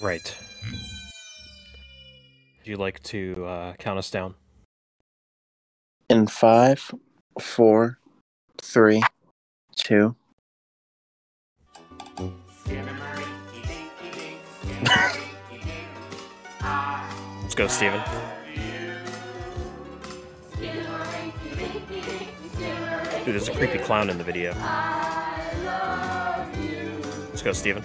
Right. Would you like to uh, count us down? In five, four, three, two. Let's go, Steven. Dude, there's a creepy clown in the video. Let's go, Steven.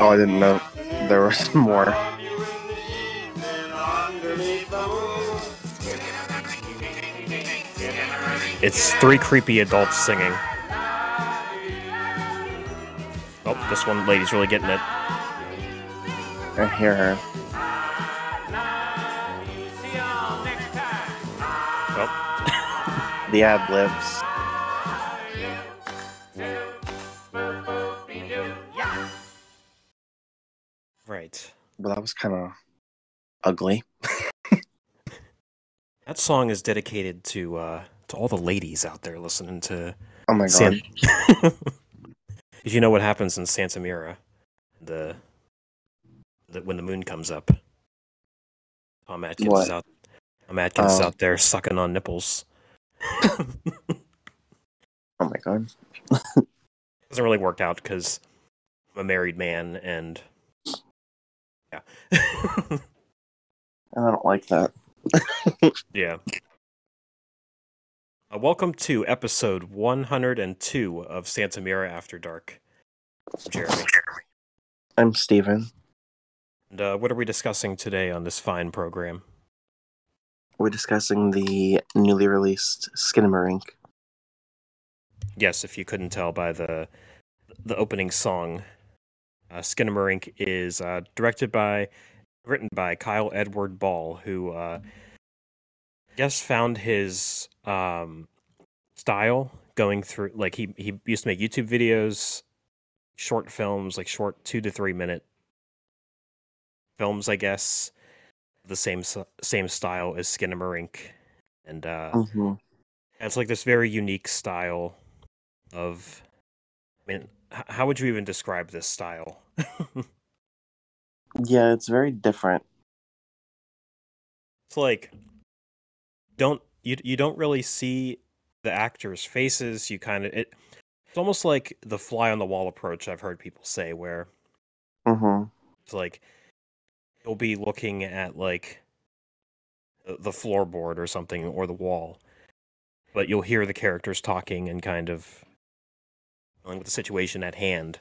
Oh, I didn't know there was more. It's three creepy adults singing. Oh, this one lady's really getting it. I hear her. Oh, The ad libs. Kind of ugly. That song is dedicated to uh, to all the ladies out there listening to Oh my god. San- Did you know what happens in Santa Mira? The, the when the moon comes up. Tom Atkins What? is out. Tom Atkins is Oh. out there sucking on nipples. Oh my god. Doesn't really work out because I'm a married man and yeah, and I don't like that. yeah. Uh, welcome to episode 102 of Santa Mira After Dark. I'm Jeremy. I'm Steven. And uh, what are we discussing today on this fine program? We're discussing the newly released Skinamarink. Yes, if you couldn't tell by the the opening song, uh, Skinamarink is uh, directed by, written by Kyle Edward Ball, who uh, I guess found his um, style going through. Like he he used to make YouTube videos, short films, like short two to three minute films, I guess, the same same style as Skinamarink, and uh, Mm-hmm. it's like this very unique style of. I mean, how would you even describe this style? Yeah, it's very different. it's like don't you you don't really see the actors' faces. You kind of it. It's almost like the fly on the wall approach. I've heard people say where Mm-hmm. it's like you'll be looking at like the- the floorboard or something or the wall, but you'll hear the characters talking and kind of dealing with the situation at hand.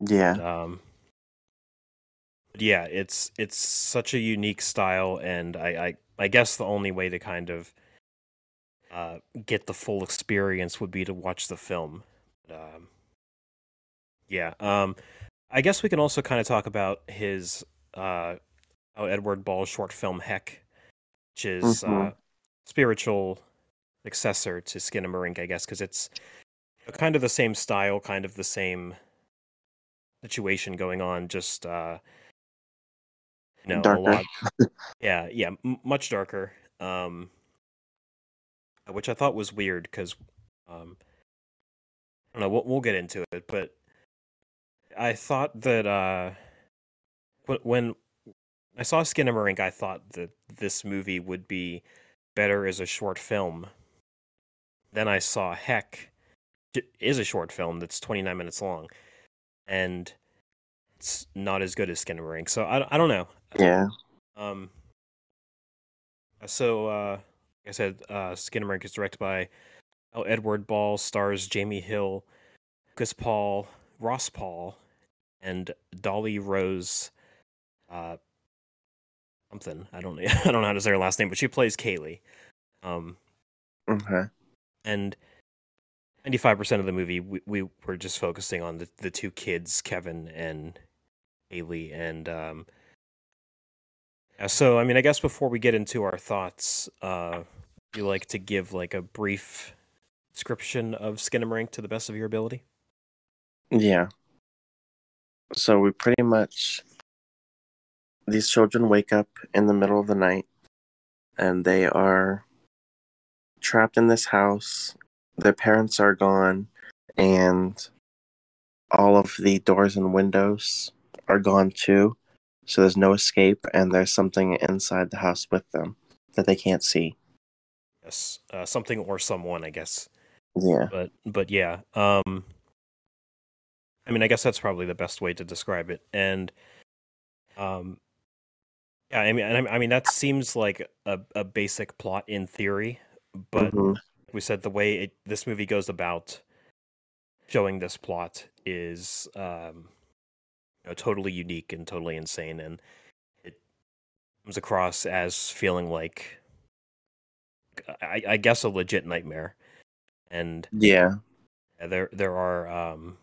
Yeah. um yeah it's it's such a unique style and I, I i guess the only way to kind of uh get the full experience would be to watch the film but, um yeah um i guess we can also kind of talk about his uh oh, edward ball's short film heck which is uh Mhm. spiritual successor to skinamarink i guess because it's kind of the same style kind of the same situation going on just uh you know a lot yeah yeah m- much darker um which i thought was weird because um i don't know we'll, we'll get into it but i thought that uh when, i saw skinamarink i thought that this movie would be better as a short film then i saw heck is a short film that's 29 minutes long and it's not as good as Skinamarink. So I, I don't know. Yeah. Um, so uh, like I said, uh, Skinamarink is directed by L. Edward Ball, stars Jamie Hill, Lucas Paul, Ross Paul, and Dolly Rose. Uh, something I don't I don't know how to say her last name, but she plays Kaylee. Um, Okay. and 95% of the movie we, we were just focusing on the, the two kids kevin and haley and um so i mean i guess before we get into our thoughts uh you like to give like a brief description of skinamarink to the best of your ability Yeah. So we pretty much these children wake up in the middle of the night and they are trapped in this house. Their parents are gone and all of the doors and windows are gone too. So there's no escape and there's something inside the house with them that they can't see. Yes, uh, something or someone, I guess. Yeah. But but yeah, um, I mean, I guess that's probably the best way to describe it. And um, yeah, I mean, and I, mean that seems like a, a basic plot in theory, but Mhm. We said the way it, this movie goes about showing this plot is um, you know, totally unique and totally insane, and it comes across as feeling like, I, I guess, a legit nightmare. And Yeah. there there are um,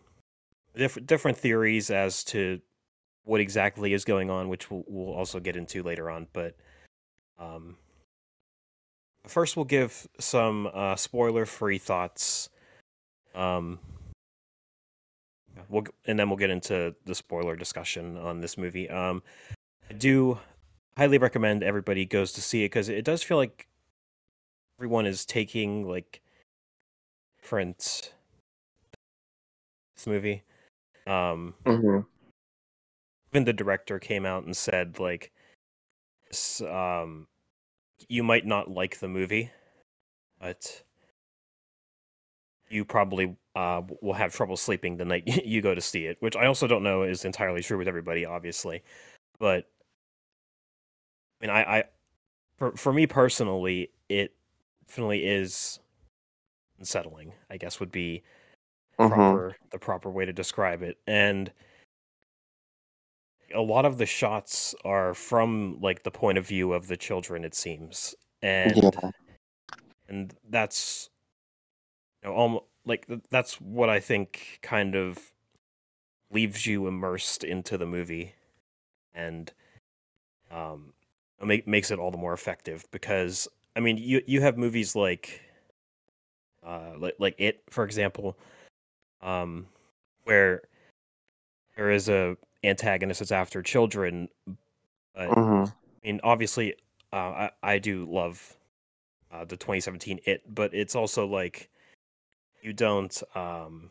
different different theories as to what exactly is going on, which we'll, we'll also get into later on. But um, first, we'll give some uh, spoiler-free thoughts. Um, we'll and then we'll get into the spoiler discussion on this movie. Um, I do highly recommend everybody goes to see it because it does feel like everyone is taking like different this movie. Um, Mhm. even the director came out and said like this, um you might not like the movie but you probably uh will have trouble sleeping the night you go to see it which i also don't know is entirely true with everybody obviously but i mean i i for, for me personally it definitely is unsettling i guess would be Mhm. proper the proper way to describe it and a lot of the shots are from like the point of view of the children it seems and Yeah. and that's you know almost like that's what i think kind of leaves you immersed into the movie and um make, makes it all the more effective because i mean you you have movies like uh like, like it for example um where there is a antagonist that's after children but Mhm. I mean, obviously, uh, I I do love uh, the 2017 It, but it's also like you don't um,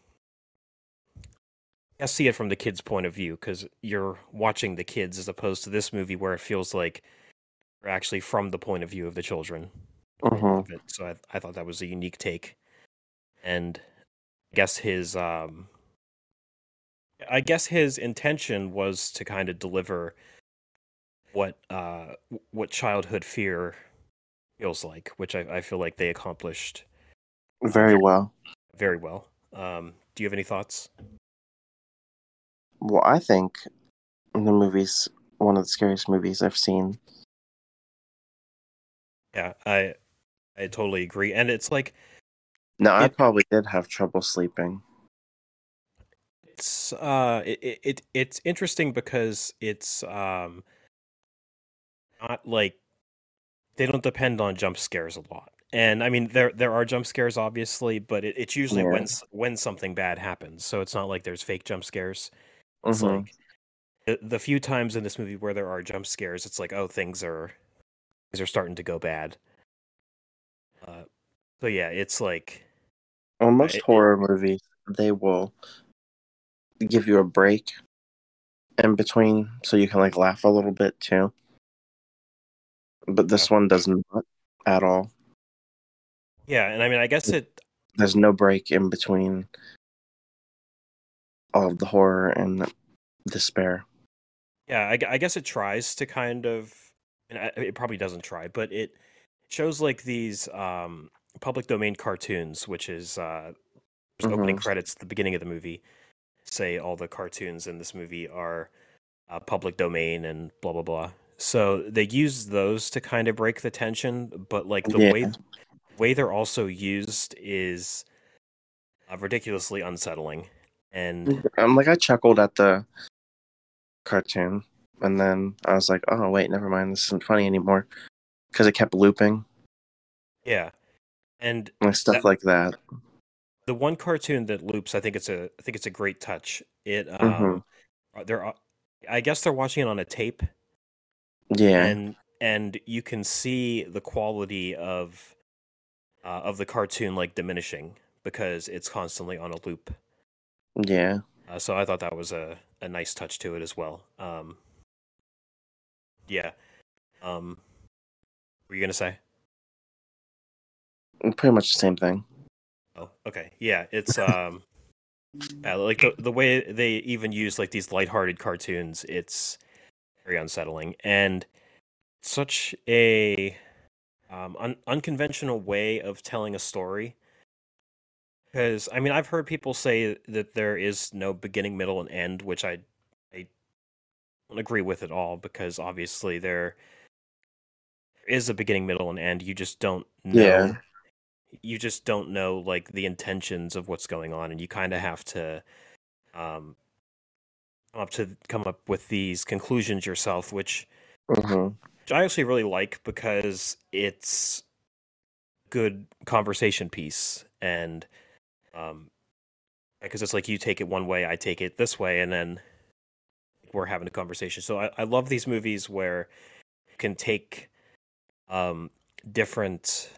I see it from the kids' point of view because you're watching the kids as opposed to this movie where it feels like you're actually from the point of view of the children. Mhm. So I I thought that was a unique take, and I guess his um, I guess his intention was to kind of deliver what uh what childhood fear feels like, which I, I feel like they accomplished Very well. very well. Um, do you have any thoughts? Well, I think the movie's one of the scariest movies I've seen. Yeah, I I totally agree, and it's like Now, I probably did have trouble sleeping. It's uh it, it it- it's interesting because it's um not like they don't depend on jump scares a lot and i mean there there are jump scares obviously but it, it's usually when Yeah. s- when something bad happens so it's not like there's fake jump scares it's Mhm. like the, the few times in this movie where there are jump scares it's like oh things are things are starting to go bad uh so yeah it's like On most it- horror movies, they will give you a break in between so you can like laugh a little bit too. But this one does not at all. yeah and i mean i guess it There's no break in between all of the horror and despair. Yeah, I, I guess it tries to kind of, and I- it probably doesn't try, but it shows like these um, public domain cartoons, which is uh, just opening credits at the beginning of the movie. Say all the cartoons in this movie are uh, public domain and blah blah blah. So they use those to kind of break the tension, but like the way way they're also used is uh, ridiculously unsettling. And I'm like I chuckled at the cartoon, and then I was like, "Oh wait, never mind. This isn't funny anymore," because it kept looping, yeah, and like stuff That- like that. The one cartoon that loops, I think it's a I think it's a great touch. It um Mhm. uh, they're I guess they're watching it on a tape Yeah. and and you can see the quality of uh, of the cartoon like diminishing because it's constantly on a loop. yeah. Uh, so I thought that was a, a nice touch to it as well. Um, yeah. Um, what were you gonna say? Pretty much the same thing. Oh, okay. Yeah, it's um, yeah, like the the way they even use like these lighthearted cartoons, it's very unsettling and such a um, un- unconventional way of telling a story. Because I mean, I've heard people say that there is no beginning, middle, and end, which I I don't agree with at all. Because obviously there is a beginning, middle, and end. You just don't know. Yeah. You just don't know like the intentions of what's going on, and you kind of have to um come up to come up with these conclusions yourself, which hmm which I actually really like because it's good conversation piece and um because it's like you take it one way, I take it this way, and then we're having a conversation. So I, I love these movies where you can take um different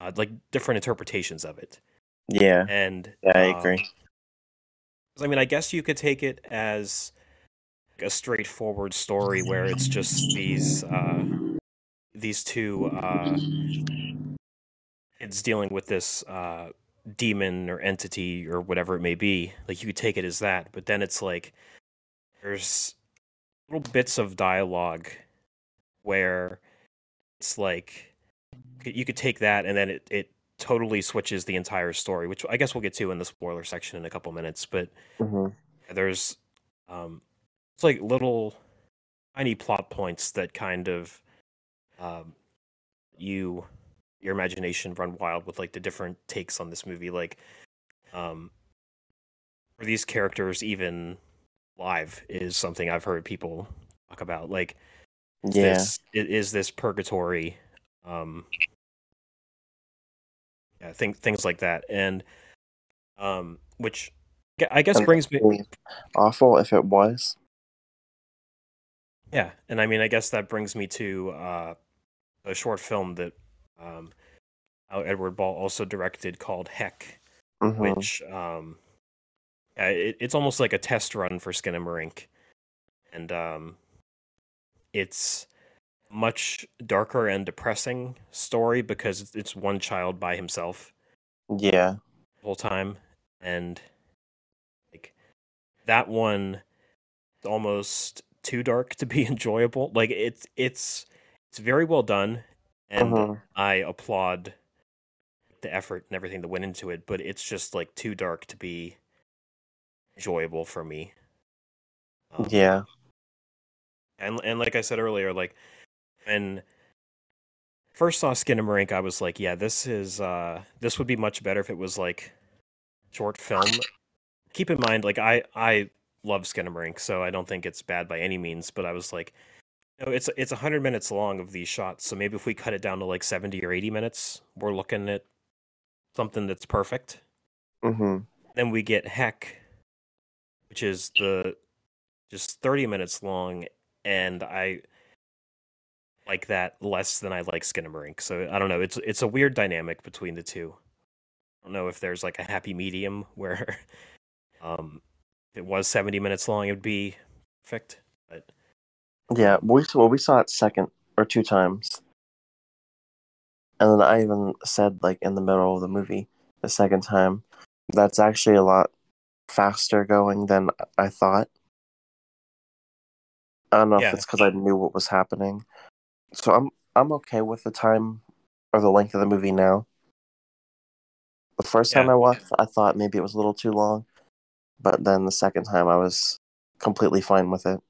uh, like different interpretations of it. Yeah. And Yeah, I um, agree. I mean, I guess you could take it as a straightforward story where it's just these uh, these two uh, kids dealing with this uh, demon or entity or whatever it may be. Like you could take it as that, but then it's like there's little bits of dialogue where it's like you could take that and then it, it totally switches the entire story, which I guess we'll get to in the spoiler section in a couple minutes. But hmm there's um it's like little tiny plot points that kind of um you your imagination run wild with like the different takes on this movie like um are these characters even live is something i've heard people talk about like Yeah. this is this purgatory um yeah think, things like that. And um which i guess And brings me awful if it was. Yeah, and I mean, I guess that brings me to uh, a short film that um, Edward Ball also directed called Heck, hmm which um, it, it's almost like a test run for Skinamarink, and um, it's much darker and depressing story because it's- one child by himself Yeah. the whole time, and like that one almost too dark to be enjoyable. Like it's it's it's very well done, and Mhm. I applaud the effort and everything that went into it. But it's just like too dark to be enjoyable for me. Um, Yeah. and and like I said earlier, like when first saw Skinamarink, I was like, yeah, this is uh this would be much better if it was like short film. Keep in mind, like I I love Skin and Skinamarink, so I don't think it's bad by any means. But I was like, no, it's it's hundred minutes long of these shots, so maybe if we cut it down to like seventy or eighty minutes, we're looking at something that's perfect. hmm Then we get Heck, which is the just 30 minutes long, and I like that less than I like Skinamarink. So I don't know. It's it's a weird dynamic between the two. I don't know if there's like a happy medium where um if it was 70 minutes long, it would be perfect. But Yeah. We well, we saw it second or two times, and then I even said like in the middle of the movie the second time that's actually a lot faster going than I thought. I don't know Yeah. if it's because I knew what was happening, so I'm I'm okay with the time or the length of the movie now. The first time I watched, I thought maybe it was a little too long, but then the second time I was completely fine with it.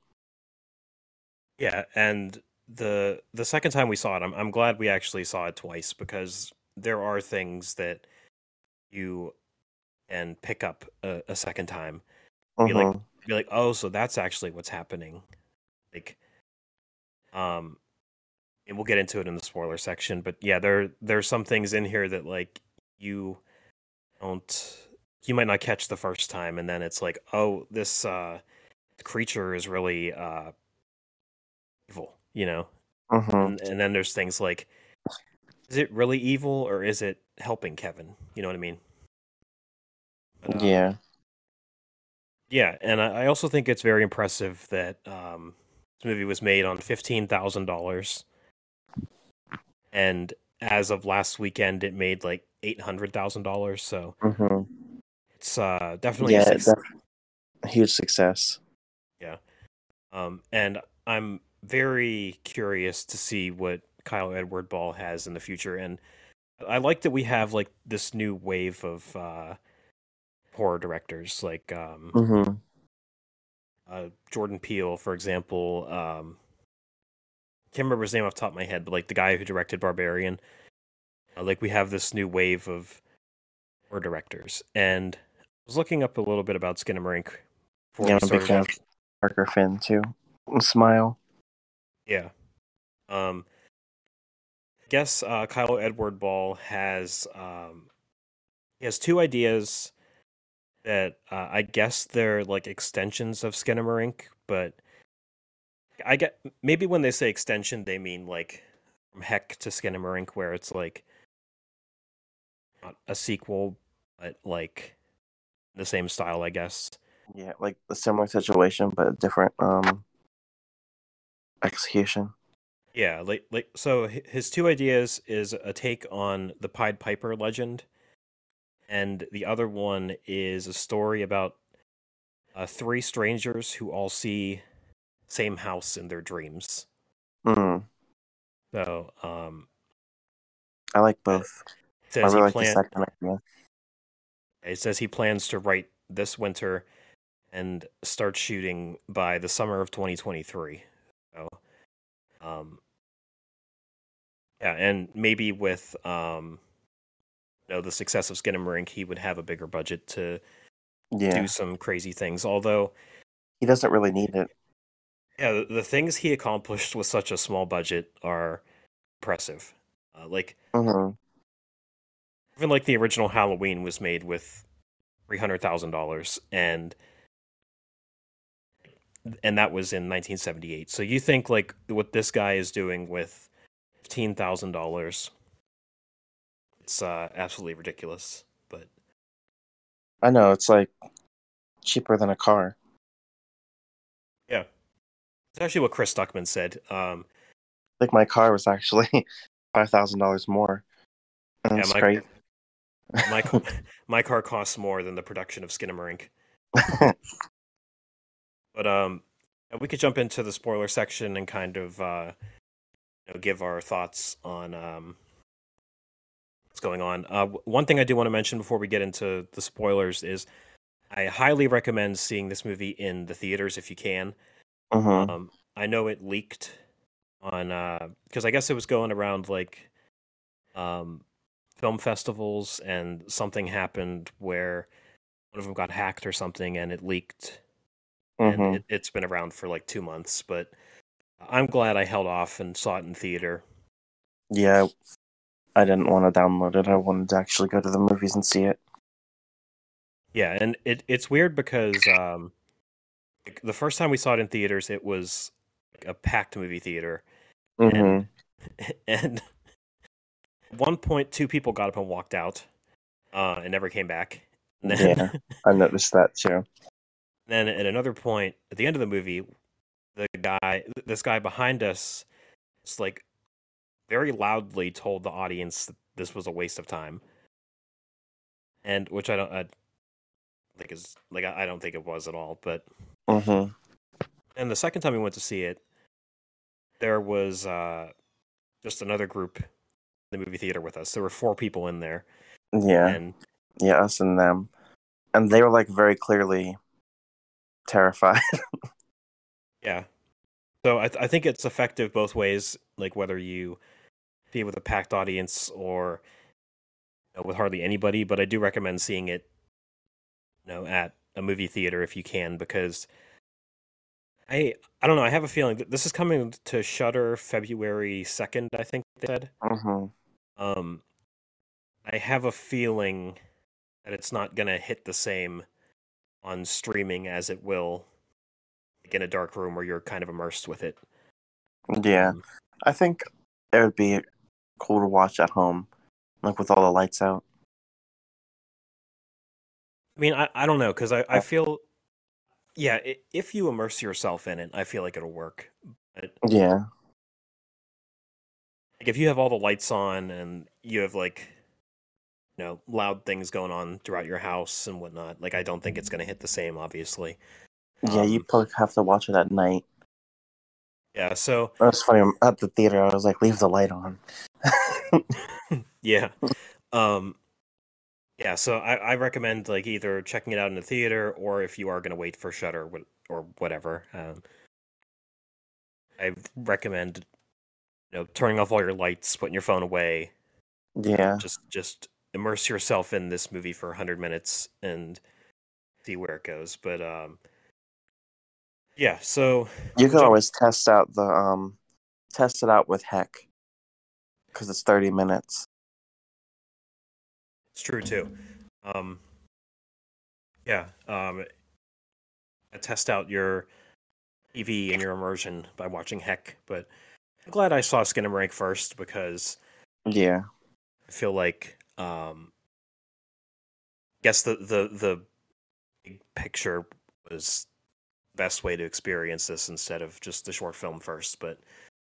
yeah, and the the second time we saw it, I'm I'm glad we actually saw it twice because there are things that you can pick up a, a second time. Be like, Mhm. be like, oh, so that's actually what's happening. Like, um, and we'll get into it in the spoiler section, but yeah, there there's some things in here that like you don't you might not catch the first time, and then it's like, oh, this uh, creature is really uh, evil, you know. hmm And, and then there's things like, is it really evil or is it helping Kevin? You know what I mean? But, uh, Yeah. Yeah, and I I also think it's very impressive that um, this movie was made on fifteen thousand dollars, and as of last weekend, it made like eight hundred thousand dollars. So hmm it's uh, definitely a Yeah, success. def- huge success. Yeah, um, and I'm very curious to see what Kyle Edward Ball has in the future. And I like that we have like this new wave of uh, horror directors, like um, hmm uh, Jordan Peele, for example. Um, can't remember his name off the top of my head, but like the guy who directed Barbarian. Uh, like we have this new wave of horror directors, and I was looking up a little bit about Skinamarink before Yeah, I'm a big fan of Parker Finn too. Smile. Yeah. Um I guess uh Kyle Edward Ball has um he has two ideas that uh, I guess they're like extensions of Skinamarink, but I get maybe when they say extension they mean like from Heck to Skinamarink where it's like not a sequel but like the same style, I guess. Yeah, like a similar situation, but a different um execution. Yeah, like like so his two ideas is a take on the Pied Piper legend and the other one is a story about uh, three strangers who all see same house in their dreams. Mm, So, um I like both. it I says really he like plan- the second idea. it says he plans to write this winter and start shooting by the summer of 2023. So, um, yeah, and maybe with um, you know, the success of Skinamarink, he would have a bigger budget to Yeah, do some crazy things. Although, he doesn't really need it. Yeah, the, things he accomplished with such a small budget are impressive. Uh, like hmm even like the original Halloween was made with three hundred thousand dollars, and and that was in nineteen seventy eight. So you think like what this guy is doing with fifteen thousand dollars? It's uh, absolutely ridiculous. But I know it's like cheaper than a car. It's actually what Chris Stuckman said. Um, I think my car was actually five thousand dollars more. And Yeah, my- great. my my car costs more than the production of Skinamarink. But um, we could jump into the spoiler section and kind of uh, you know, give our thoughts on um, what's going on. Uh, one thing I do want to mention before we get into the spoilers is I highly recommend seeing this movie in the theaters if you can. Hmm Um, I know it leaked on because I guess it was going around like um, film festivals, and something happened where one of them got hacked or something, and it leaked and hmm it, it's been around for like two months. But I'm glad I held off and saw it in theater. Yeah, I didn't want to download it. I wanted to actually go to the movies and see it. Yeah, and it it's weird because um, the first time we saw it in theaters, it was a packed movie theater, hmm and and at one point, two people got up and walked out, uh, and never came back. And then, Yeah. I noticed that too. then at another point, at the end of the movie, the guy, this guy behind us, just like very loudly told the audience that this was a waste of time, and which I don't I think is like I I don't think it was at all. But hmm and the second time we went to see it, there was uh, just another group in the movie theater with us. There were four people in there, Yeah, and yeah, us and them, and they were like very clearly terrified. Yeah. So I, th- I think it's effective both ways, like whether you see it with a packed audience or you know, with hardly anybody. But I do recommend seeing it, you know, at a movie theater if you can, because I I don't know. I have a feeling that this is coming to Shudder February second. I think they said. hmm Um, I have a feeling that it's not gonna hit the same on streaming as it will like, in a dark room where you're kind of immersed with it. Yeah, Um, I think it would be cool to watch at home, like with all the lights out. I mean, I, I don't know because I, I feel, yeah, if you immerse yourself in it, I feel like it'll work. But Yeah, like, if you have all the lights on and you have like, you know, loud things going on throughout your house and whatnot, like I don't think it's gonna hit the same. Obviously, yeah. you Um, probably have to watch it at night. yeah. So was funny. I'm At the theater, I was like, "Leave the light on." yeah, um, yeah. So I, I recommend like either checking it out in the theater or if you are gonna wait for Shudder or whatever. Um, I recommend you know turning off all your lights, putting your phone away, yeah, just just immerse yourself in this movie for 100 minutes and see where it goes but um yeah so you can always test out the um, test it out with Heck, because it's thirty minutes. It's true too um yeah um test out your ev and your immersion by watching heck but i'm glad i saw skinamarink first because Yeah, i feel like um I guess the the the big picture was the best way to experience this instead of just the short film first but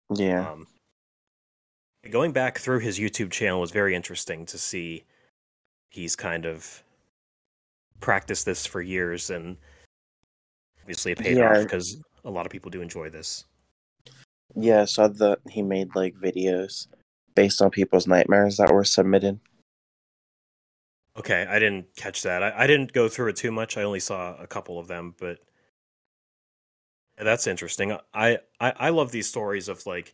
yeah, Um, going back through his YouTube channel was very interesting to see. He's kind of practiced this for years, and obviously it paid off because a lot of people do enjoy this. yeah. I saw that he made like videos based on people's nightmares that were submitted. Okay, I didn't catch that. I, I didn't go through it too much. I only saw a couple of them, but that's interesting. I, I I love these stories of like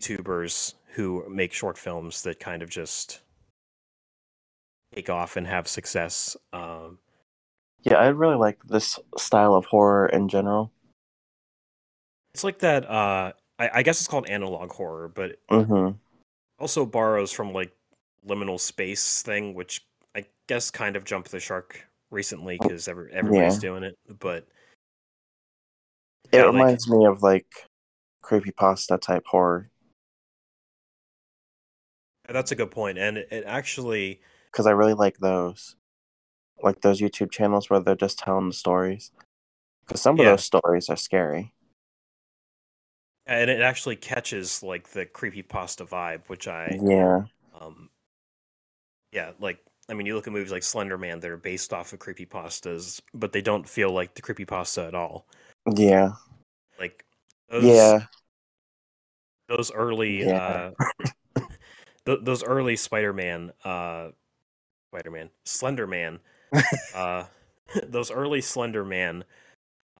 YouTubers who make short films that kind of just take off and have success. Um, Yeah, I really like this style of horror in general. It's like that. Uh, I, I guess it's called analog horror, but Mm-hmm. also borrows from like liminal space thing, which I guess kind of jumped the shark recently because every, everybody's doing it. But It Yeah, like- reminds me of like creepypasta type horror that's a good point, and it, it actually because I really like those, like those YouTube channels where they're just telling the stories. Because some of those stories are scary. and it actually catches like the creepy pasta vibe, which I Yeah, um yeah like. I mean, you look at movies like Slender Man that are based off of creepy pastas, but they don't feel like the creepy pasta at all. yeah, Like those, yeah, those early Yeah. uh th- those early spider-man uh spider-man. Slender-man. Uh those early slender-man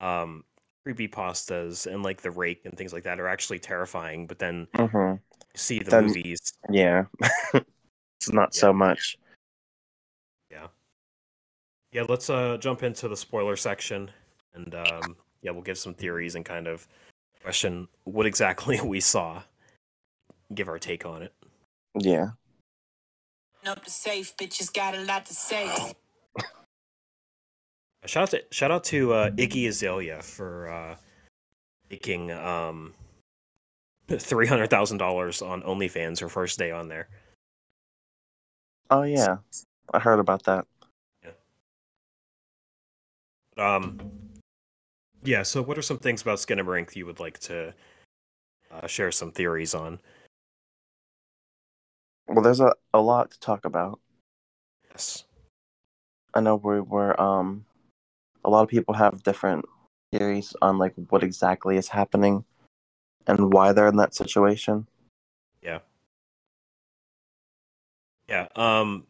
um creepy pastas and like the rake and things like that are actually terrifying but then hmm you see the Then- movies. Yeah. it's not so much. yeah. Yeah let's uh jump into the spoiler section and um yeah we'll give some theories and kind of question what exactly we saw. Give our take on it. Yeah, up the safe. Bitches got a lot to say. Shout out to shout out to uh, Iggy Azalea for uh, making um, three hundred thousand dollars on OnlyFans her first day on there. Oh yeah, I heard about that. Yeah. Um, yeah. So, what are some things about Skinamarink you would like to uh, share some theories on? Well, there's a, a lot to talk about. Yes. I know we were um a lot of people have different theories on like what exactly is happening and why they're in that situation. Yeah. Yeah. Um,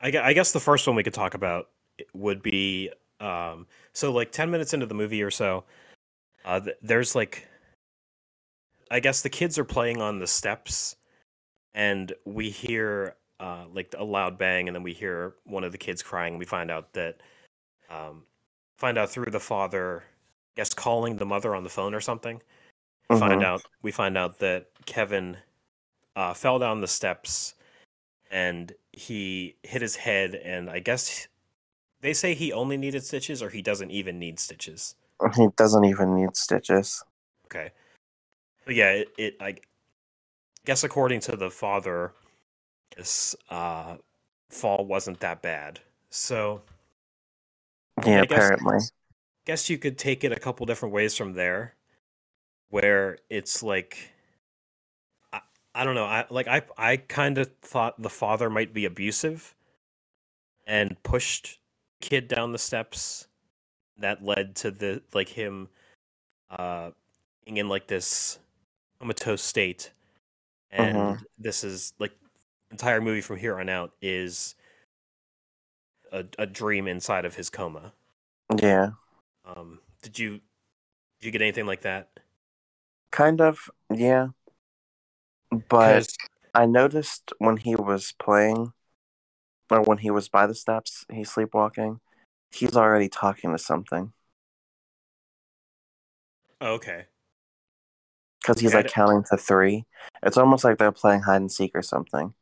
I, I guess the first one we could talk about would be um, so like ten minutes into the movie or so, uh, th- there's like, I guess the kids are playing on the steps, and we hear uh, like a loud bang, and then we hear one of the kids crying. And we find out that, um, find out through the father, I guess calling the mother on the phone or something. Find Mhm. out we find out that Kevin uh, fell down the steps and he hit his head, and I guess they say he only needed stitches, or he doesn't even need stitches. He doesn't even need stitches. Okay, but yeah, it, it I guess according to the father, this uh, fall wasn't that bad. So Yeah, I guess- apparently. guess you could take it a couple different ways from there where it's like I, I don't know I like I I kind of thought the father might be abusive and pushed kid down the steps that led to the like him uh being in like this comatose state and Mhm. this is like entire movie from here on out is a, a dream inside of his coma Yeah. um, did you did you get anything like that? Kind of, yeah. But I noticed when he was playing, or when he was by the steps, he's sleepwalking, he's already talking to something. oh, okay, Because he's like counting to three. It's almost like they're playing hide and seek or something.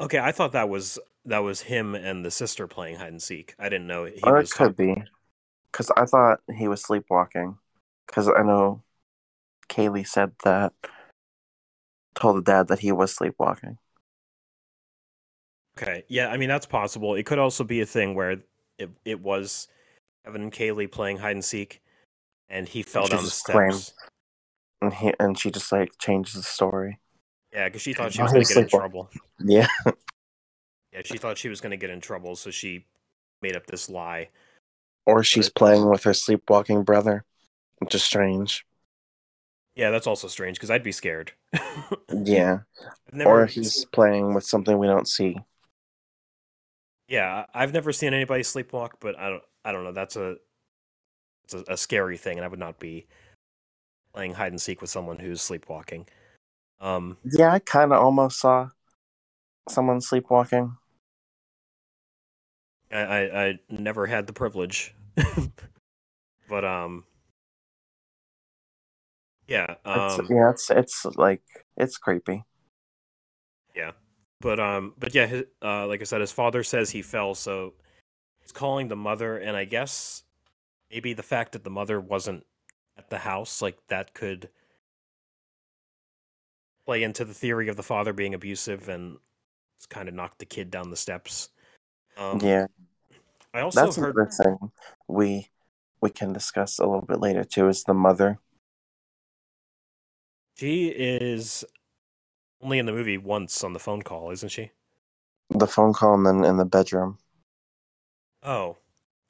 okay, I thought that was that was him and the sister playing hide and seek. I didn't know he or it could talk- be. Because I thought he was sleepwalking. Because I know Kaylee said that, told the dad that he was sleepwalking. Okay, yeah, I mean that's possible. It could also be a thing where it it was Evan and Kaylee playing hide and seek, and he fell she down the claimed- steps. And he and she just like changes the story. Yeah, because she thought she was gonna get in trouble. Yeah. Yeah, she thought she was going to get in trouble, so she made up this lie. Or she's playing with her sleepwalking brother, which is strange. Yeah, that's also strange because I'd be scared. Yeah. Or he's playing with something we don't see. Yeah, I've never seen anybody sleepwalk, but I don't. I don't know. That's a it's a, a scary thing, and I would not be playing hide and seek with someone who's sleepwalking. Um, Yeah, I kind of almost saw someone sleepwalking. I I, I never had the privilege, but um, yeah, It's, um, yeah, it's it's like it's creepy. Yeah, but um, but yeah, his, uh, like I said, his father says he fell, so he's calling the mother, and I guess maybe the fact that the mother wasn't at the house, like that could play into the theory of the father being abusive and it's kind of knocked the kid down the steps. Um, yeah, I also that's heard. another thing we we can discuss a little bit later too. Is the mother? She is only in the movie once on the phone call, isn't she? The phone call and then in the bedroom. Oh,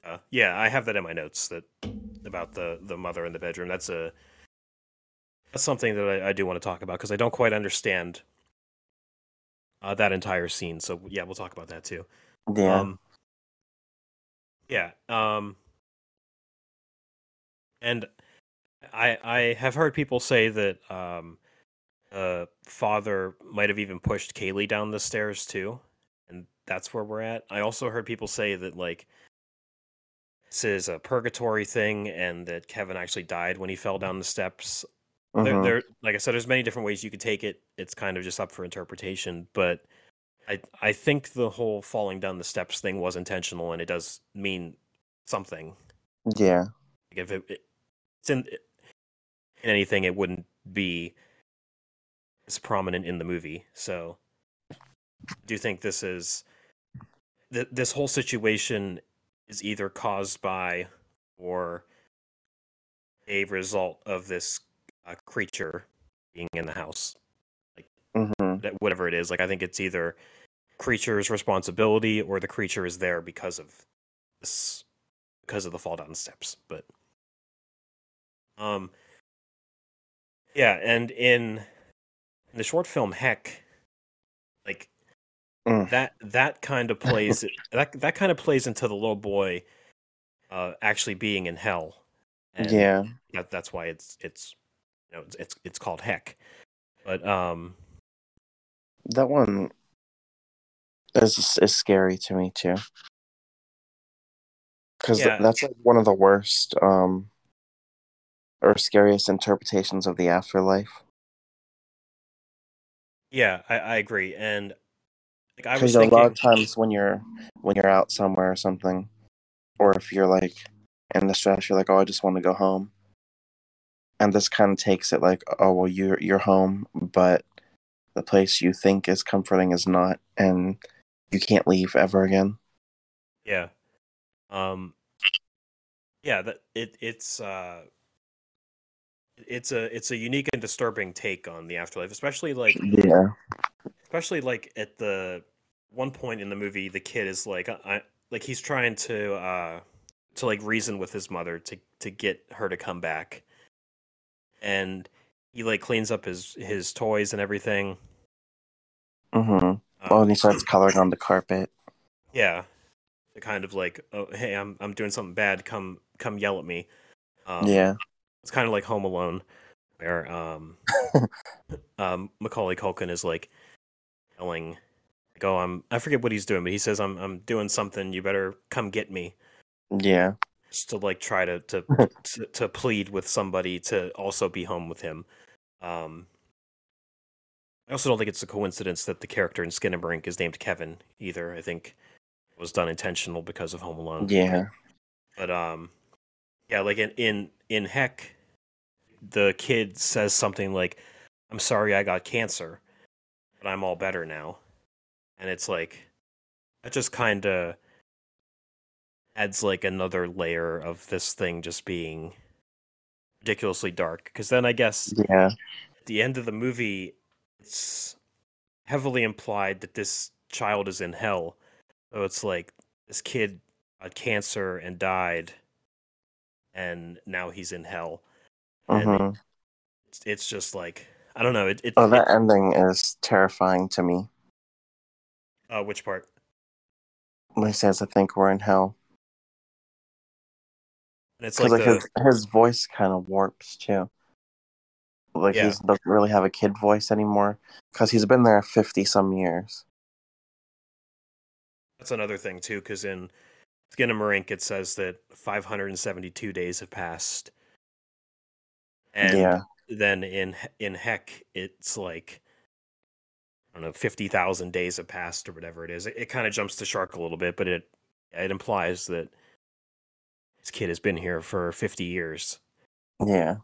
uh, yeah, I have that in my notes that about the the mother in the bedroom. That's a that's something that I, I do want to talk about because I don't quite understand uh, that entire scene. So yeah, we'll talk about that too. Yeah, Um, yeah. Um, and I I have heard people say that um, uh, father might have even pushed Kaylee down the stairs too, and that's where we're at. I also heard people say that like this is a purgatory thing, and that Kevin actually died when he fell down the steps. There, mhm. there, like I said, there's many different ways you could take it. It's kind of just up for interpretation, but I, I think the whole falling down the steps thing was intentional, and it does mean something. yeah, Like if it, it's in, in anything, it wouldn't be as prominent in the movie. So, do you think this is th- this whole situation is either caused by or a result of this uh, creature being in the house? hmm that whatever it is like i think it's either creature's responsibility or the creature is there because of this because of the fall down the steps but um yeah and in, in the short film heck like Mm. that that kind of plays that that kind of plays into the little boy uh actually being in hell and yeah. that, that's why it's it's you know it's, it's it's called heck but um That one is is scary to me too. Because Yeah. that's like one of the worst um or scariest interpretations of the afterlife. Yeah, I, I agree. And like I was Because a lot of times when you're when you're out somewhere or something, or if you're like in the stress, you're like, oh, I just want to go home. And this kind of takes it like, oh well, you're you're home, but the place you think is comforting is not, and you can't leave ever again. yeah, um, yeah, that it it's uh, it's a it's a unique and disturbing take on the afterlife, especially like Yeah. Especially like at the one point in the movie the kid is like I, like he's trying to uh to like reason with his mother to to get her to come back and he like cleans up his his toys and everything Mm-hmm. um, Oh, and he starts coloring on the carpet. yeah to kind of like oh hey i'm i'm doing something bad come come yell at me um, yeah. it's kind of like home alone where um um macaulay culkin is like yelling like oh i'm i forget what he's doing but he says i'm i'm doing something. You better come get me. Yeah. just to like try to to to, to plead with somebody to also be home with him. Um i also don't think it's a coincidence that the character in skinamarink is named kevin either. I think it was done intentional because of home alone. Yeah. but um yeah like in in in heck the kid says something like i'm sorry i got cancer but i'm all better now. And it's like that just kind of adds like another layer of this thing just being ridiculously dark. Because then i guess Yeah. at the end of the movie it's heavily implied that this child is in hell. So it's like this kid had cancer and died and now he's in hell. And uh-huh. it's, it's just like i don't know it, it, Oh, that it- ending is terrifying to me. uh, which part When he says, "I think we're in hell," and it's like like, the, his his voice kind of warps too. Like Yeah. he doesn't really have a kid voice anymore because he's been there fifty some years. that's another thing too because in Skinamarink, it says that 572 days have passed and yeah. Then in in heck it's like i don't know 50,000 days have passed or whatever it is. It, it kind of jumps the shark a little bit but it it implies that this kid has been here for 50 years. Yeah.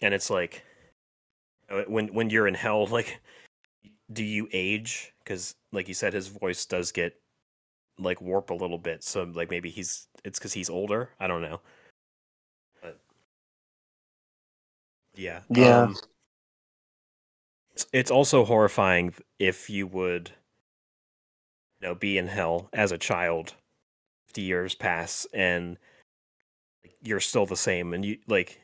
and it's like uh, when when you're in hell like do you age? Cuz like you said his voice does get like warp a little bit. So like maybe he's it's cuz he's older? I don't know yeah Yeah. um, it's, it's also horrifying if you would you know be in hell as a child 50 years pass and you're still the same and you like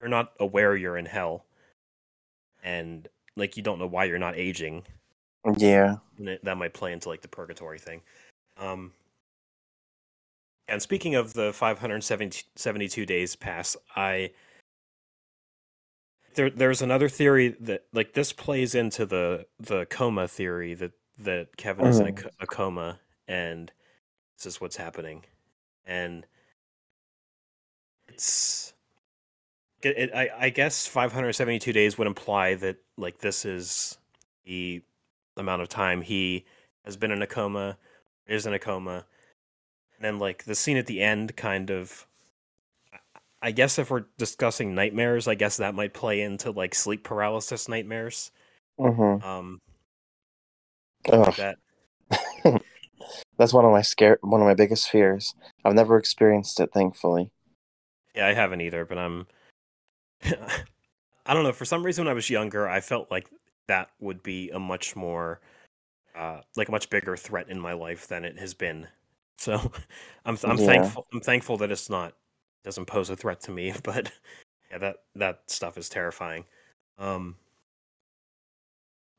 you're not aware you're in hell and like you don't know why you're not aging Yeah. it, that might play into like the purgatory thing um and speaking of the 572 days pass i there there's another theory that like this plays into the the coma theory that that Kevin is in a, Mhm. co- a coma and this is what's happening and it's it, it, I, I guess 572 days would imply that like this is the amount of time he has been in a coma is in a coma and then like the scene at the end kind of I- guess if we're discussing nightmares, I guess that might play into like sleep paralysis nightmares. Mm-hmm. Um, Ugh. that That's one of my scare one of my biggest fears. I've never experienced it, thankfully. yeah, I haven't either, but I'm I don't know. For some reason, when I was younger, I felt like that would be a much more uh, like a much bigger threat in my life than it has been. So I'm I'm Yeah. thankful I'm thankful that it's not doesn't pose a threat to me. But yeah, that that stuff is terrifying. Um,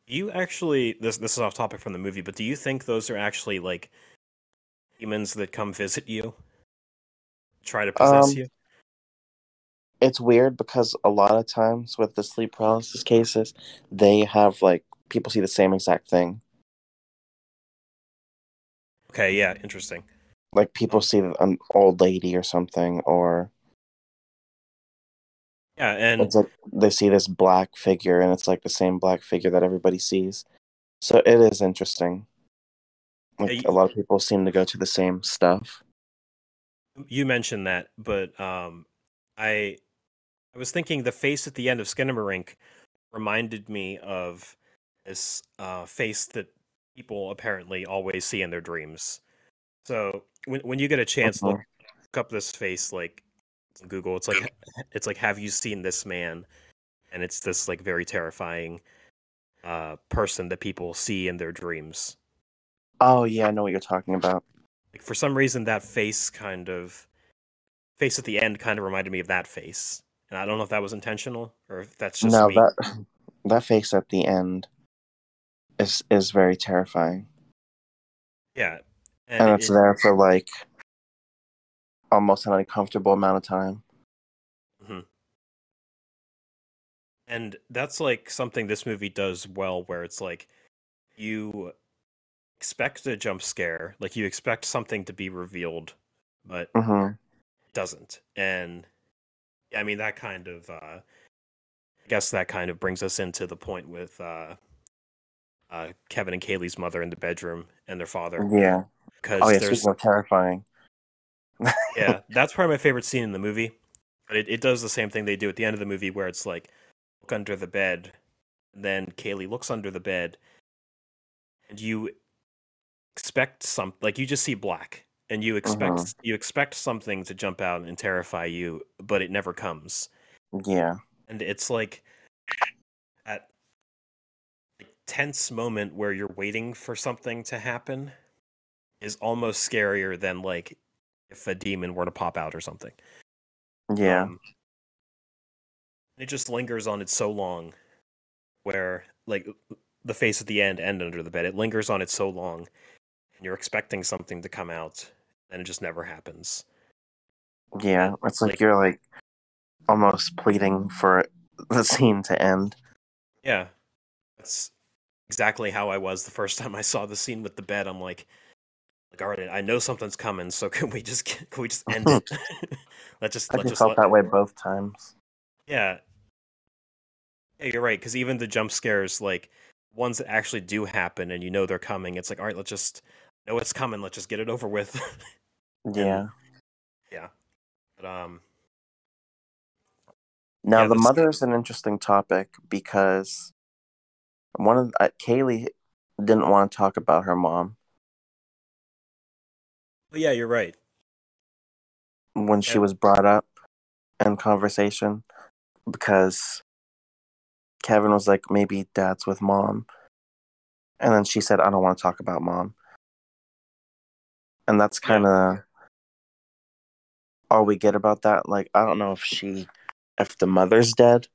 you actually this this is off topic from the movie, but do you think those are actually like demons that come visit you, try to possess Um, you? It's weird because a lot of times with the sleep paralysis cases, they have like people see the same exact thing. Okay, yeah, interesting. Like people see an old lady or something, or Yeah, and it's like they see this black figure, and it's like the same black figure that everybody sees. So it is interesting. Like you- a lot of people seem to go to the same stuff. you mentioned that, but um, I I was thinking the face at the end of Skinamarink reminded me of this uh, face that people apparently always see in their dreams. So when when you get a chance, look, Mhm. look up this face like Google. It's like it's like Have you seen this man? And it's this like very terrifying uh, person that people see in their dreams. Oh yeah, I know what you're talking about. like for some reason that face kind of face at the end kind of reminded me of that face and i don't know if that was intentional or if that's just no, me that that face at the end is is very terrifying, yeah and, it- it's it- there for like almost an uncomfortable amount of time. and that's like something this movie does well where it's like you expect a jump scare like you expect something to be revealed but hmm it doesn't. And i mean that kind of uh i guess that kind of brings us into the point with uh uh kevin and kaylee's mother in the bedroom and their father Yeah. because Oh yeah. there's of terrifying. yeah that's probably my favorite scene in the movie but it, it does the same thing they do at the end of the movie where it's like look under the bed and then kaylee looks under the bed and you expect some like you just see black and you expect Mhm. you expect something to jump out and terrify you but it never comes Yeah. and it's like at tense moment where you're waiting for something to happen is almost scarier than like if a demon were to pop out or something Yeah. Um, it just lingers on it so long, where like the face at the end and under the bed, it lingers on it so long, and you're expecting something to come out, and it just never happens. yeah. It's like, like- you're like almost pleading for the scene to end. Yeah, that's exactly how I was the first time I saw the scene with the bed. I'm like, like all right, I know something's coming, so can we just can we just end it? let's just I let's just felt that way both times. Yeah. Yeah, you're right. Because even the jump scares, like ones that actually do happen and you know they're coming, it's like, all right, let's just know it's coming. Let's just get it over with. Yeah. Yeah. But um, Now Yeah, the mother is an interesting topic because one of uh, Kaylee didn't want to talk about her mom. Yeah, you're right. when she Yeah. was brought up in conversation because Kevin was like maybe dad's with mom. And then she said I don't want to talk about mom. And that's kind of all we get about that. Like I don't know if she if the mother's dead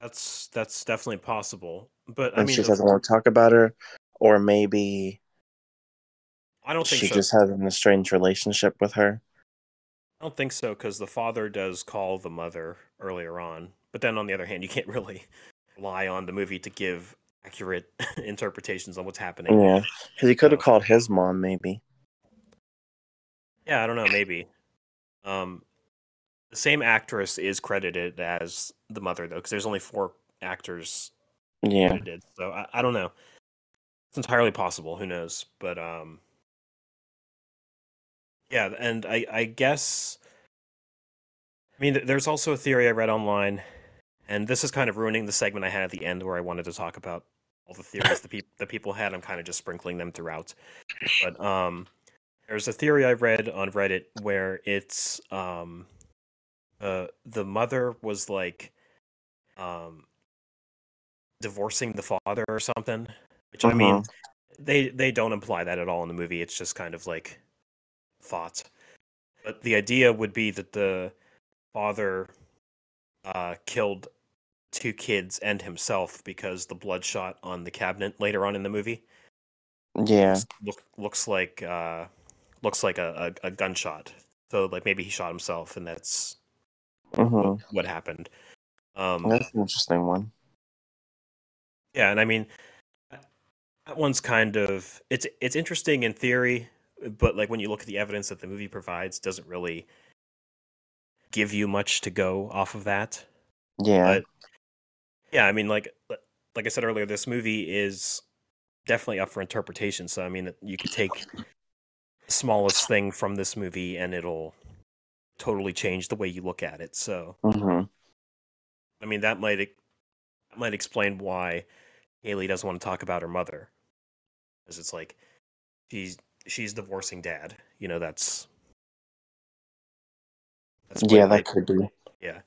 That's that's definitely possible. But I mean, she doesn't want to talk about her or maybe I don't think she so. just has an estranged relationship with her I don't think so because the father does call the mother earlier on. But then on the other hand, you can't really rely on the movie to give accurate interpretations on what's happening. Yeah, because he could have So- called his mom, maybe. Yeah, I don't know, maybe. Um, the same actress is credited as the mother though, because there's only four actors Yeah, credited. So I, I don't know. It's entirely possible. Who knows? But um, yeah, and I I guess. I mean, there's also a theory I read online, and this is kind of ruining the segment I had at the end where I wanted to talk about all the theories the people that people had. I'm kind of just sprinkling them throughout. But um, there's a theory I read on Reddit where it's um, uh, the mother was like um divorcing the father or something. Which I mean, they they don't imply that at all in the movie. It's just kind of like thought. But the idea would be that the father uh, killed two kids and himself because the bloodshot on the cabinet later on in the movie yeah, look, looks like uh, looks like a, a, a gunshot. So like maybe he shot himself, and that's hmm what, what happened. Um, that's an interesting one. Yeah, and I mean, that one's kind of it's it's interesting in theory, but like when you look at the evidence that the movie provides, doesn't really give you much to go off of that. Yeah, But yeah, I mean, like like I said earlier, this movie is definitely up for interpretation. So I mean, you could take the smallest thing from this movie and it'll totally change the way you look at it. So hmm I mean, that might that might explain why Haley doesn't want to talk about her mother, because it's like she's she's divorcing dad. You know, that's that's Yeah, that could be. yeah.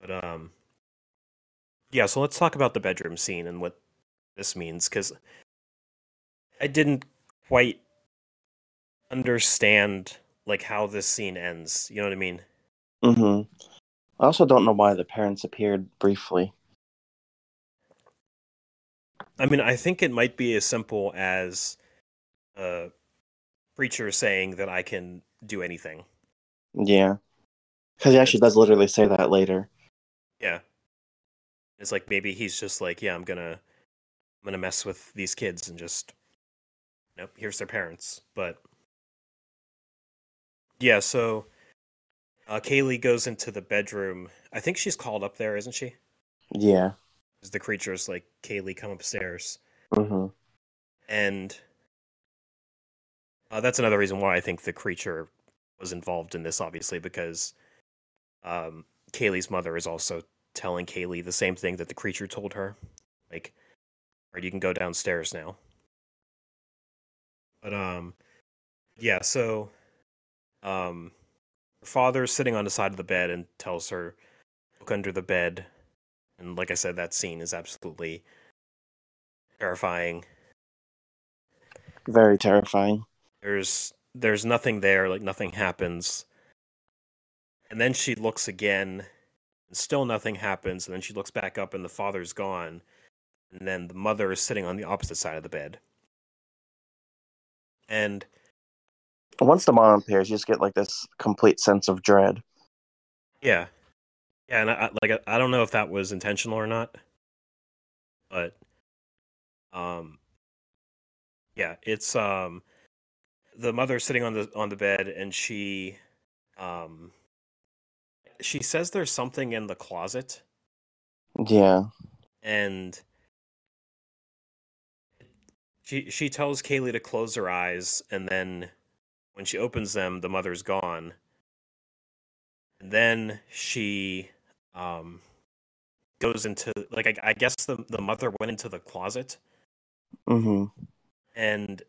But um, yeah. So let's talk about the bedroom scene and what this means, because I didn't quite understand like how this scene ends. You know what I mean? Mm-hmm. I also don't know why the parents appeared briefly. I mean, I think it might be as simple as a preacher saying that I can do anything. Yeah, because he actually does literally say that later. Yeah. It's like maybe he's just like, yeah, I'm gonna I'm gonna mess with these kids and just nope, here's their parents. But yeah, so uh Kaylee goes into the bedroom. I think she's called up there, isn't she? Yeah. the creature's like, Kaylee, come upstairs. hmm and uh, that's another reason why I think the creature was involved in this, obviously, because um, Kaylee's mother is also telling Kaylee the same thing that the creature told her, like, "All right, you can go downstairs now." But um, yeah, so um, her father's sitting on the side of the bed and tells her, "Look under the bed," and like I said, that scene is absolutely terrifying. Very terrifying. there's there's nothing there like nothing happens and then she looks again and still nothing happens and then she looks back up and the father's gone and then the mother is sitting on the opposite side of the bed and Once the mom appears, you just get like this complete sense of dread. yeah yeah and I, I- like I, I don't know if that was intentional or not but um yeah it's um the mother sitting on the on the bed and she um she says there's something in the closet Yeah. and she she tells Kaylee to close her eyes and then when she opens them the mother's gone and then she um goes into like I, I guess the the mother went into the closet hmm and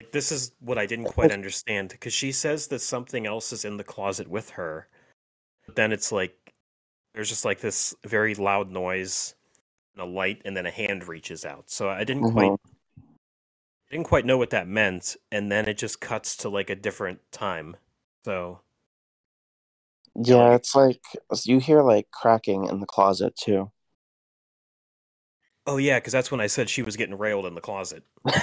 like, this is what I didn't quite understand because she says that something else is in the closet with her, but then it's like there's just like this very loud noise and a light, and then a hand reaches out. So I didn't quite Mhm. Didn't quite know what that meant, and then it just cuts to like a different time. So Yeah, it's like you hear like cracking in the closet too. oh yeah, because that's when I said she was getting railed in the closet. it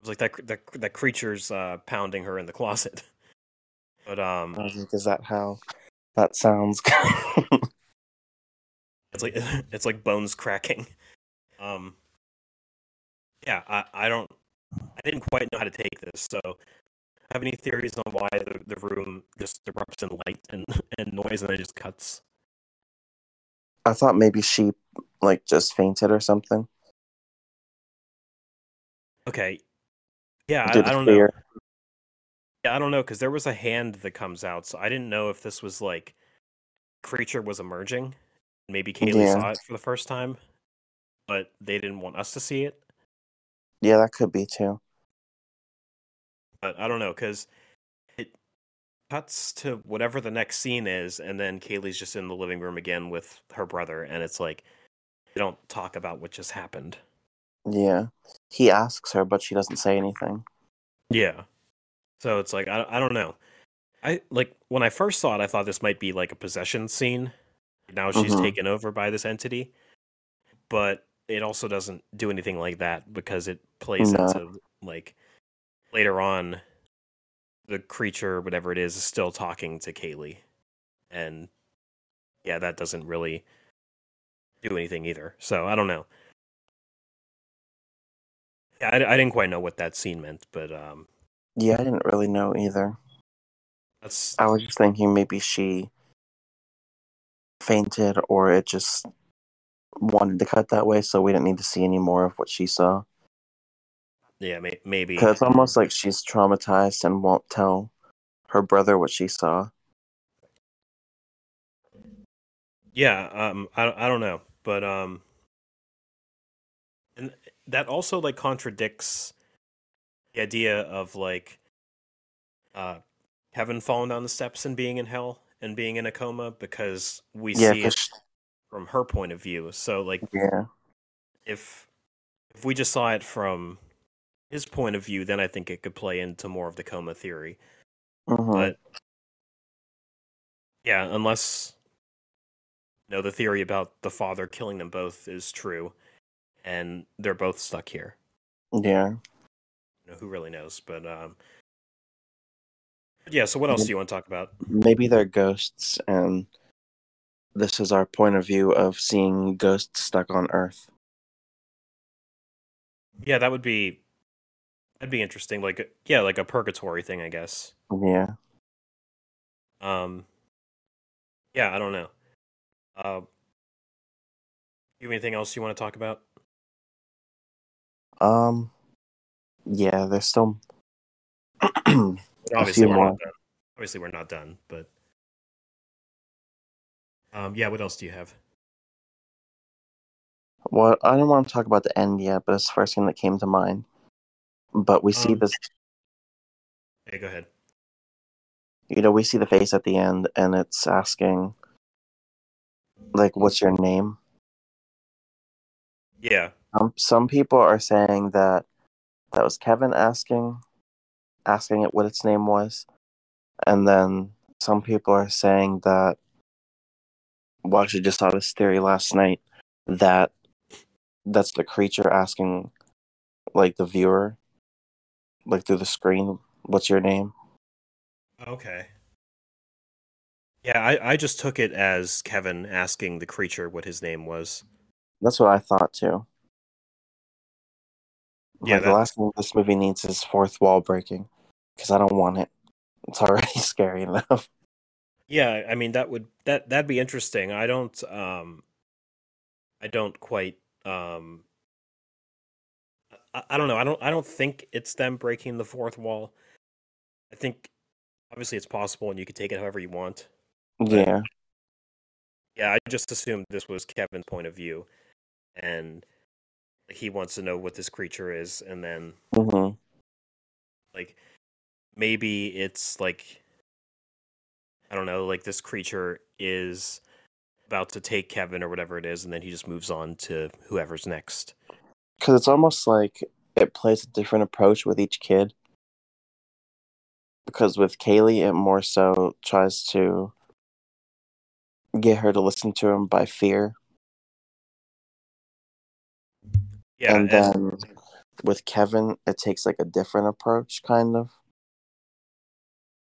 was like that that that creature's uh, pounding her in the closet. But um, I was like, is that how that sounds? It's like it's like bones cracking. Um, yeah, I, I don't, I didn't quite know how to take this. So, have any theories on why the, the room just erupts in light and, and noise and then it just cuts? I thought maybe she like just fainted or something. Okay, yeah, I, I don't know. Yeah, I don't know because there was a hand that comes out, so I didn't know if this was like creature was emerging. Maybe Kaylee Yeah. saw it for the first time, but they didn't want us to see it. Yeah, that could be too. but I don't know because it cuts to whatever the next scene is, and then Kaylee's just in the living room again with her brother, and it's like they don't talk about what just happened. Yeah. He asks her, but she doesn't say anything. Yeah, so it's like I I don't know. I like when I first saw it, I thought this might be like a possession scene. Now she's Mhm. taken over by this entity, but it also doesn't do anything like that because it plays No. into like later on the creature whatever it is is still talking to Kaylee and yeah that doesn't really do anything either so I don't know yeah I, I didn't quite know what that scene meant but um Yeah, I didn't really know either. that's I was just thinking maybe she fainted or it just wanted to cut that way, so we didn't need to see any more of what she saw. Yeah, may- maybe. Because it's almost like she's traumatized and won't tell her brother what she saw. Yeah, um, I I don't know, but um, and that also like contradicts the idea of like uh Kevin falling down the steps and being in hell and being in a coma because we Yeah, see it from her point of view. So like yeah, if if we just saw it from his point of view, then I think it could play into more of the coma theory. mhm. But yeah, unless you know the theory about the father killing them both is true, and they're both stuck here. yeah. You know, who really knows? But um, yeah. So what else do you want to talk about? Maybe they're ghosts, and this is our point of view of seeing ghosts stuck on Earth. Yeah, that would be that'd be interesting. Like yeah, like a purgatory thing, I guess. Yeah. Um, yeah, I don't know. Uh, you have anything else you want to talk about? Um. Yeah, there's still. Obviously, we're more. not done. Obviously, we're not done. But um, yeah. What else do you have? well, I don't want to talk about the end yet, but it's the first thing that came to mind. But we see Um, this, Hey, go ahead. you know, we see the face at the end, and it's asking, like, "What's your name?" Yeah, Um, some people are saying that that was Kevin asking, asking it what its name was, and then some people are saying that. Well, actually just saw this theory last night that that's the creature asking, like the viewer, like through the screen, "What's your name?" Okay. Yeah, I, I just took it as Kevin asking the creature what his name was. That's what I thought too. Yeah, like the last thing this movie needs is fourth wall breaking, because I don't want it. It's already scary enough. Yeah, I mean that would that that'd be interesting. I don't um I don't quite um I, I don't know. I don't I don't think it's them breaking the fourth wall. I think obviously it's possible and you could take it however you want. Yeah, Yeah, I just assumed this was Kevin's point of view and he wants to know what this creature is and then hmm like maybe it's like I don't know, like this creature is about to take Kevin or whatever it is, and then he just moves on to whoever's next. because it's almost like it plays a different approach with each kid. Because with Kaylee, it more so tries to get her to listen to him by fear, Yeah, and then with Kevin, it takes like a different approach, kind of.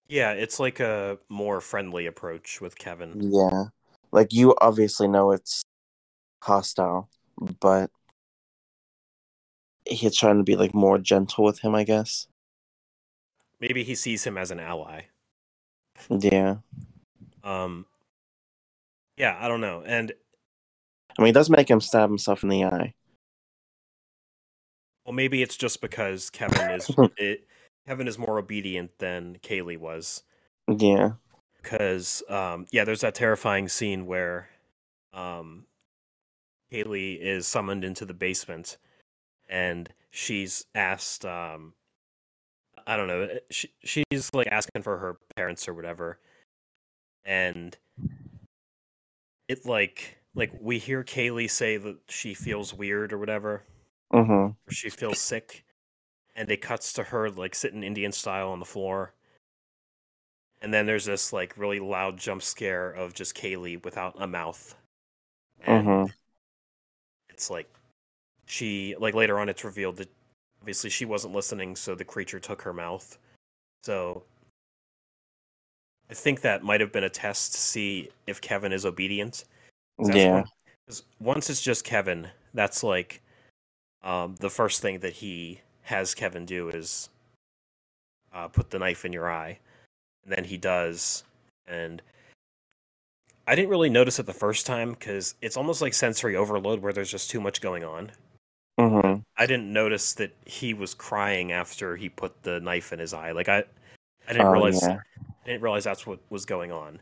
Yeah, it's like a more friendly approach with Kevin. Yeah, like you obviously know it's hostile, but he's trying to be like more gentle with him, I guess. Maybe he sees him as an ally. Yeah, Um, yeah, I don't know, and I mean, it does make him stab himself in the eye. well, maybe it's just because Kevin is it, Kevin is more obedient than Kaylee was. Yeah, because um, yeah, there's that terrifying scene where um, Kaylee is summoned into the basement, and she's asked, um, I don't know, she, she's like asking for her parents or whatever, and it like like we hear Kaylee say that she feels weird or whatever, hmm or she feels sick, and it cuts to her like sitting Indian style on the floor. And then there's this like really loud jump scare of just Kaylee without a mouth. And hmm it's like she like later on it's revealed that obviously she wasn't listening, so the creature took her mouth. So I think that might have been a test to see if Kevin is obedient. yeah, one- once it's just Kevin, that's like um, the first thing that he has Kevin do is uh, put the knife in your eye, and then he does, and I didn't really notice it the first time because it's almost like sensory overload where there's just too much going on. Mm-hmm. I didn't notice that he was crying after he put the knife in his eye. Like I, I didn't Oh, realize yeah. I didn't realize that's what was going on.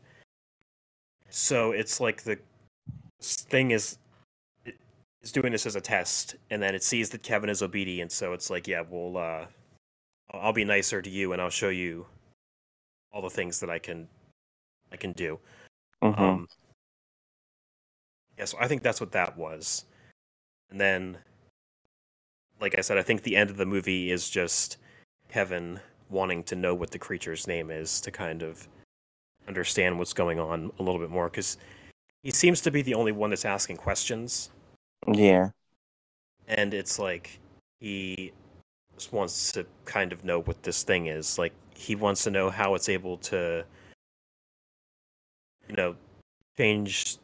So it's like the thing is is doing this as a test, and then it sees that Kevin is obedient. So it's like, yeah, well, uh, I'll be nicer to you, and I'll show you all the things that I can I can do. Mm-hmm. Um, yeah, so I think that's what that was. And then, like I said, I think the end of the movie is just Kevin wanting to know what the creature's name is to kind of understand what's going on a little bit more because he seems to be the only one that's asking questions. Yeah. And it's like he just wants to kind of know what this thing is. Like, he wants to know how it's able to, you know, change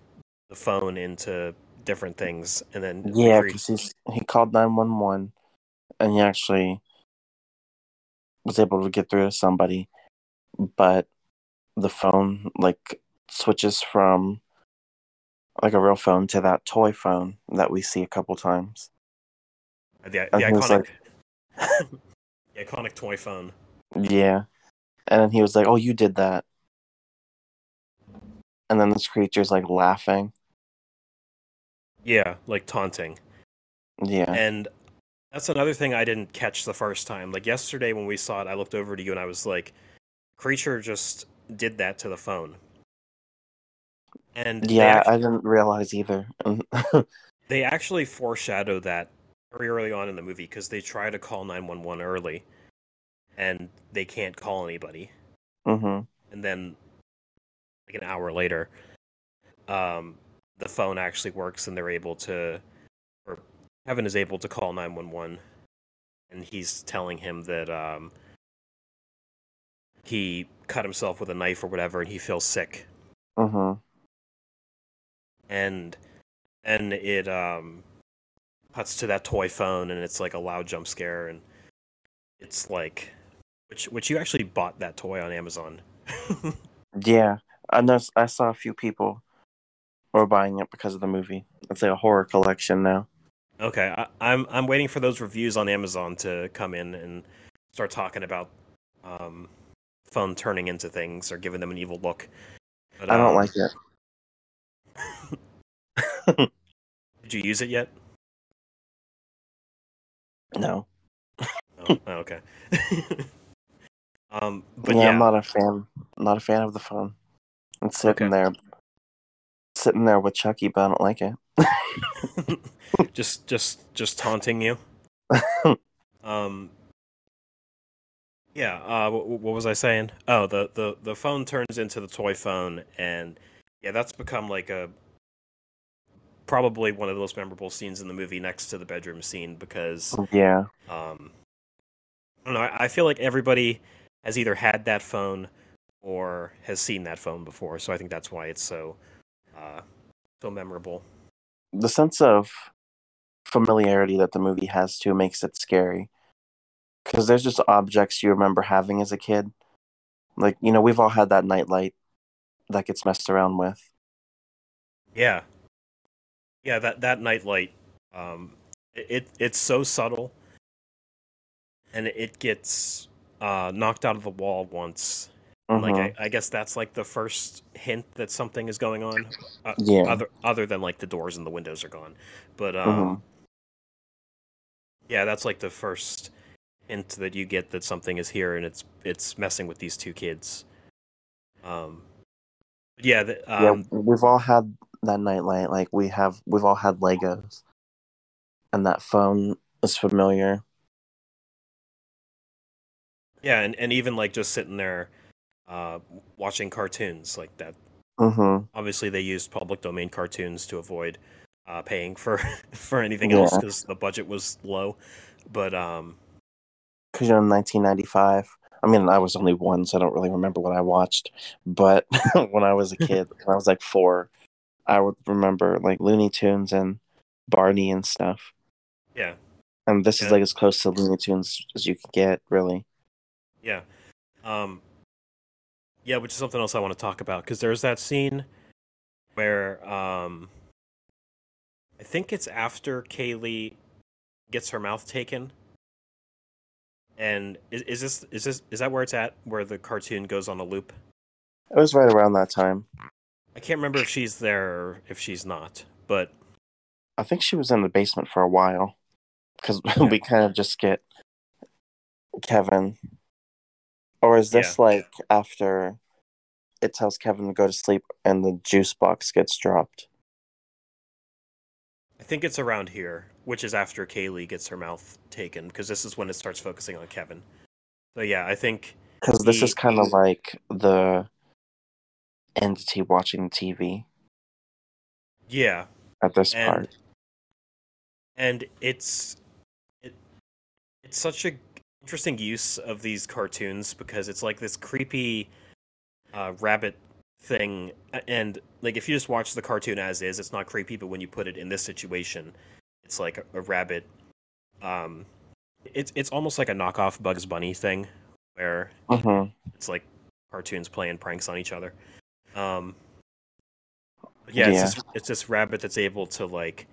the phone into different things and then Yeah, because he's he called nine one one, and he actually was able to get through to somebody, but the phone like switches from like a real phone to that toy phone that we see a couple times. the, the and he was iconic the iconic toy phone. Yeah, and then he was like, "Oh, you did that," and then this creature's like laughing. Yeah, like taunting. Yeah, And that's another thing I didn't catch the first time. Like yesterday when we saw it, I looked over to you and I was like, "Creature just did that to the phone." And yeah, act- I didn't realize either. they actually foreshadow that very early on in the movie because they try to call 911 early and they can't call anybody. Hmm and then like an hour later um the phone actually works and they're able to or Kevin is able to call 911 and he's telling him that um he cut himself with a knife or whatever and he feels sick. Hmm and and it um cuts to that toy phone and it's like a loud jump scare and it's like which which you actually bought that toy on Amazon. Yeah, I know. I saw a few people were buying it because of the movie. It's like a horror collection now. okay, I, I'm I'm waiting for those reviews on Amazon to come in and start talking about um phone turning into things or giving them an evil look. But, I don't um, like it. Did you use it yet? No. Oh, oh, okay. um, but yeah, yeah, I'm not a fan. Not a fan of the phone. It's sitting Okay. there, sitting there with Chucky, but I don't like it. just just just taunting you. um. Yeah. Uh. What, what was I saying? Oh, the the the phone turns into the toy phone, and yeah, that's become like a probably one of the most memorable scenes in the movie, next to the bedroom scene, because yeah, um, I don't know. I, I feel like everybody has either had that phone or has seen that phone before, so I think that's why it's so uh so memorable. the sense of familiarity that the movie has too makes it scary. Because there's just objects you remember having as a kid. Like you know, we've all had that nightlight that gets messed around with. Yeah. Yeah, that that nightlight um it, it it's so subtle and it gets uh knocked out of the wall once. Mhm. Like I, I guess that's like the first hint that something is going on. Uh, Yeah. Other other than like the doors and the windows are gone. But um Mhm. yeah, that's like the first hint that you get that something is here and it's it's messing with these two kids. Um yeah, the, yeah, um, we've all had that nightlight. Like we have, we've all had Legos, and that phone is familiar. Yeah, and, and even like just sitting there uh, watching cartoons like that. Mm-hmm. Obviously, they used public domain cartoons to avoid uh, paying for for anything else because the budget was low. But um, Because you know, in 1995. I mean, I was only one, so I don't really remember what I watched. But when I was a kid, when I was like four, I would remember like Looney Tunes and Barney and stuff. yeah, And this Yeah. is like as close to Looney Tunes as you can get, really. yeah, um, yeah, which is something else I want to talk about because there's that scene where um, I think it's after Kaylee gets her mouth taken. And is, is this is this is that where it's at? Where the cartoon goes on a loop? It was right around that time. I can't remember if she's there or if she's not, but I think she was in the basement for a while because we kind of just get Kevin. Or is this like after it tells Kevin to go to sleep and the juice box gets dropped? I think it's around here, which is after Kaylee gets her mouth taken, because this is when it starts focusing on Kevin. So yeah, I think Because this is kind of like the entity watching TV yeah, at this and part. and it's it it's such a interesting use of these cartoons because it's like this creepy uh, rabbit thing and like if you just watch the cartoon as is it's not creepy but when you put it in this situation it's like a, a rabbit um it's it's almost like a knockoff bugs bunny thing where hmm it's like cartoons playing pranks on each other. Um, but yeah, It's, this, it's this rabbit that's able to like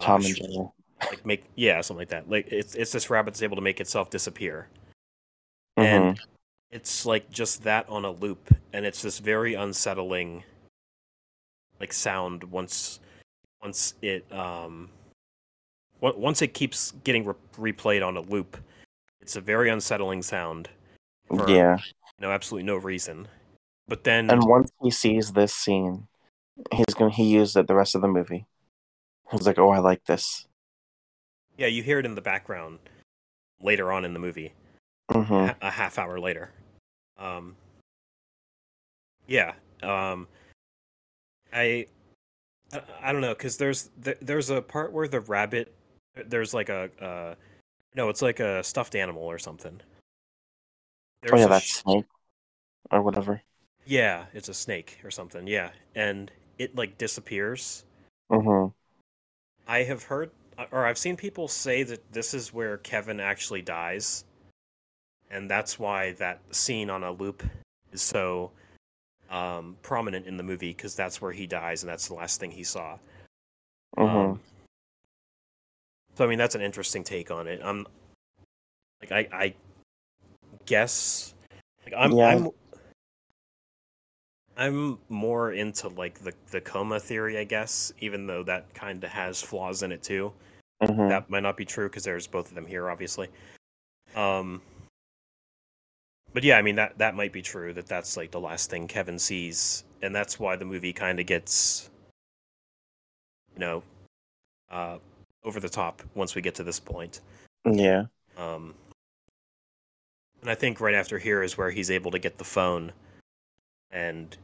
uh, Tom and Jerry. like make yeah something like that. Like it's it's this rabbit that's able to make itself disappear, Mhm. and it's like just that on a loop, and it's this very unsettling like sound once once it um once it keeps getting re- replayed on a loop. It's a very unsettling sound. for- yeah. no absolutely no reason. But then And once he sees this scene, he's gonna he used it the rest of the movie. He's like, "Oh, I like this." yeah, you hear it in the background later on in the movie, hmm a, half hour later. Um, yeah, um, I, I, I don't know because there's there's a part where the rabbit there's like a uh, no, it's like a stuffed animal or something. Oh yeah, a that sh- snake or whatever. Yeah, it's a snake or something. Yeah, and it like disappears. hmm I have heard or I've seen people say that this is where Kevin actually dies. And that's why that scene on a loop is so um, prominent in the movie because that's where he dies and that's the last thing he saw. hmm Um, so I mean that's an interesting take on it. I'm like I I guess like I'm Yeah. I'm I'm more into like the the coma theory, I guess, even though that kind of has flaws in it too. hmm That might not be true because there's both of them here, obviously. Um, but yeah, I mean that that might be true that that's like the last thing Kevin sees, and that's why the movie kind of gets, you know, uh, over the top once we get to this point. Yeah. Um, and I think right after here is where he's able to get the phone, and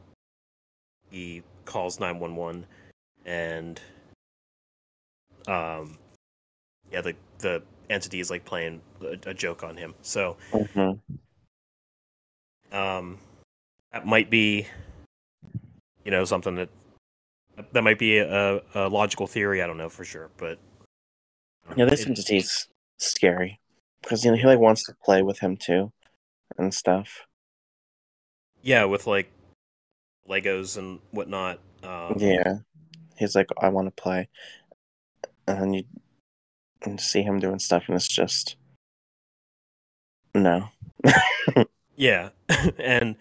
he calls nine one one, and um, yeah, the the entity is like playing a, a joke on him. So hmm um, that might be, you know, something that that might be a, a logical theory. I don't know for sure, but Yeah, this it- entity's scary because you know he like wants to play with him too, and stuff. yeah, with like Legos and whatnot. Um, Yeah, he's like, I want to play, and you and see him doing stuff, and it's just no. Yeah, and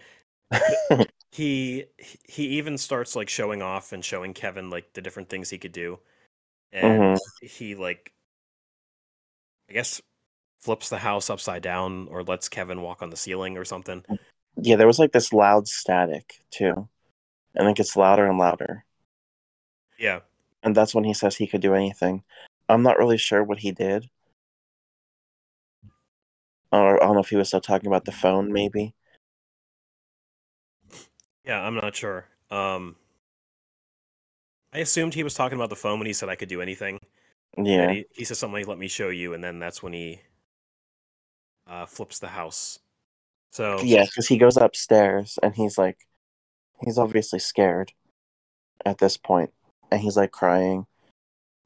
he he even starts like showing off and showing Kevin like the different things he could do, and he like, I guess, flips the house upside down or lets Kevin walk on the ceiling or something. yeah, there was like this loud static too, and it gets louder and louder, Yeah, and that's when he says he could do anything. I'm not really sure what he did. Or I don't know if he was still talking about the phone, maybe. yeah, I'm not sure. Um, I assumed he was talking about the phone when he said I could do anything. Yeah. He, he says something like, "Let me show you," and then that's when he uh, flips the house. So Yeah, because he goes upstairs and he's like, he's obviously scared at this point, and he's like crying.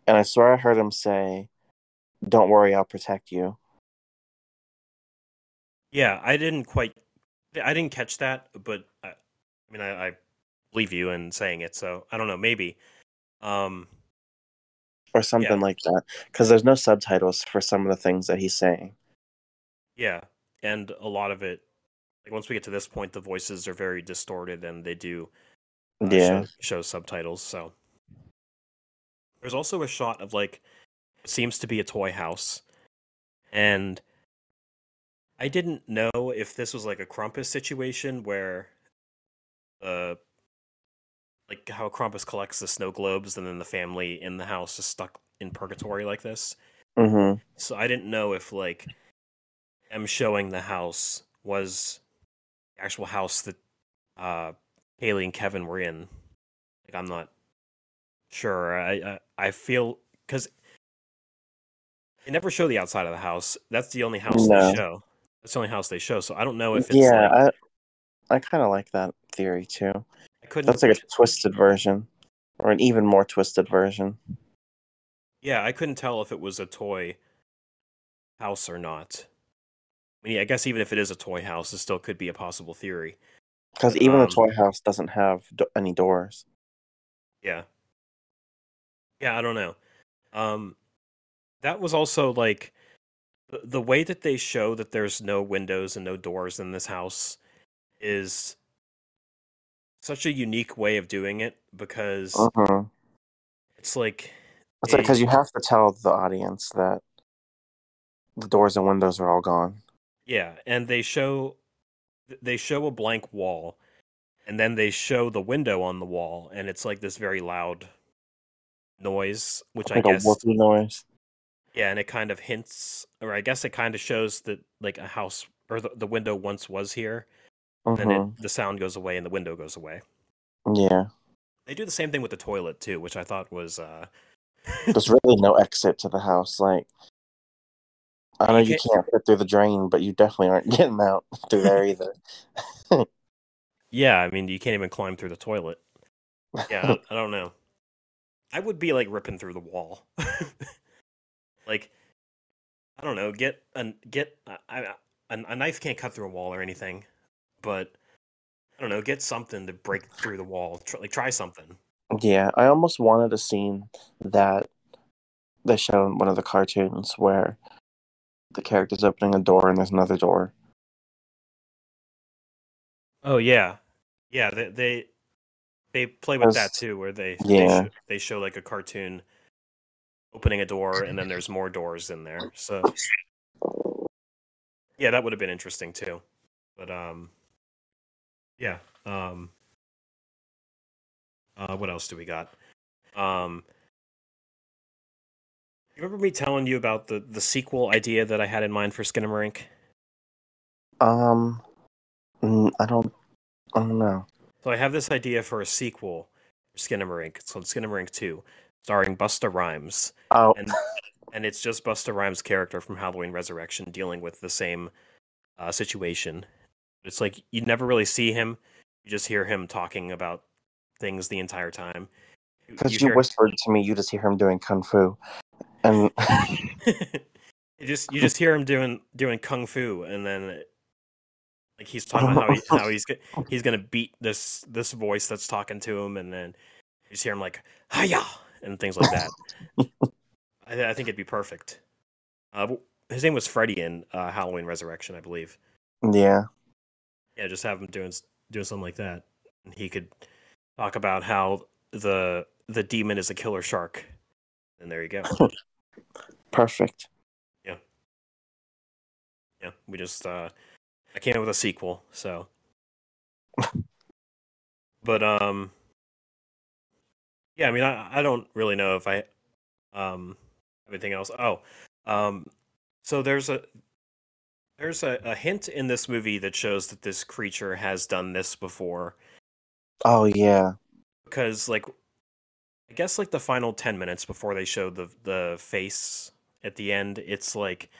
And I swear I heard him say, "Don't worry, I'll protect you." Yeah, I didn't quite, I didn't catch that, but I, I mean, I, I believe you in saying it. So I don't know, maybe. Um, or something like that. Because there's no subtitles for some of the things that he's saying. yeah, and a lot of it, like once we get to this point, the voices are very distorted, and they do uh, Yeah. show, show subtitles. So there's also a shot of like seems to be a toy house, and I didn't know if this was like a Krampus situation where, uh, like how Krampus collects the snow globes, and then the family in the house is stuck in purgatory like this. hmm So I didn't know if like them showing the house was the actual house that uh Kaylee and Kevin were in. Like I'm not sure. I I, I feel because they never show the outside of the house. That's the only house No. they show. That's the only house they show. So I don't know if it's Yeah, like I I kind of like that theory too. I couldn't. That's like a twisted version, or an even more twisted version. yeah, I couldn't tell if it was a toy house or not. I mean, I guess even if it is a toy house, it still could be a possible theory. Because even Um, the toy house doesn't have do- any doors. Yeah. Yeah, I don't know. Um that was also like the, way that they show that there's no windows and no doors in this house is such a unique way of doing it because hmm it's like It's like because you have to tell the audience that the doors and windows are all gone. Yeah, and they show they show a blank wall and then they show the window on the wall and it's like this very loud noise which I Like guess a whoopee noise. Yeah, and it kind of hints, or I guess it kind of shows that like a house or the, the window once was here. Then hmm it, the sound goes away and the window goes away. Yeah, They do the same thing with the toilet too, which I thought was uh there's really no exit to the house. Like, I know You can't fit through the drain, but you definitely aren't getting out through there either. yeah. I mean, you can't even climb through the toilet. Yeah, I, I don't know. I would be like ripping through the wall. like, I don't know. Get a get uh, I, I, a, a knife can't cut through a wall or anything, but I don't know. Get something to break through the wall. Try, like try something. Yeah, I almost wanted a scene that they show in one of the cartoons where the character's opening a door and there's another door. Oh yeah, yeah. They they, they play with that too, where they yeah. they, show, they show like a cartoon opening a door, and then there's more doors in there. So yeah, that would have been interesting too. But um, yeah. Um, uh, what else do we got? Um, remember me telling you about the the sequel idea that I had in mind for Skinamarink? Um, I don't, I don't know. So I have this idea for a sequel for Skinamarink. It's called Skinamarink 2, starring Busta Rhymes. Oh, And and it's just Busta Rhymes' character from Halloween Resurrection dealing with the same uh, situation. It's like you never really see him. You just hear him talking about things the entire time. because you, hear- whispered to me, you just hear him doing kung fu, and you just you just hear him doing doing kung fu, and then like he's talking about how, he, how he's he's gonna beat this this voice that's talking to him, and then you just hear him like hiya and things like that. I, I think it'd be perfect. Uh, his name was Freddy in uh, Halloween Resurrection, I believe. yeah, Yeah, just have him doing doing something like that, and he could talk about how the the demon is a killer shark. And there you go. Perfect. yeah, Yeah. we just uh I came up with a sequel, so but um yeah, I mean I I don't really know if I um have anything else. Oh, um so there's a there's a, a hint in this movie that shows that this creature has done this before Oh yeah, because like I guess like the final 10 minutes before they show the the face at the end it's like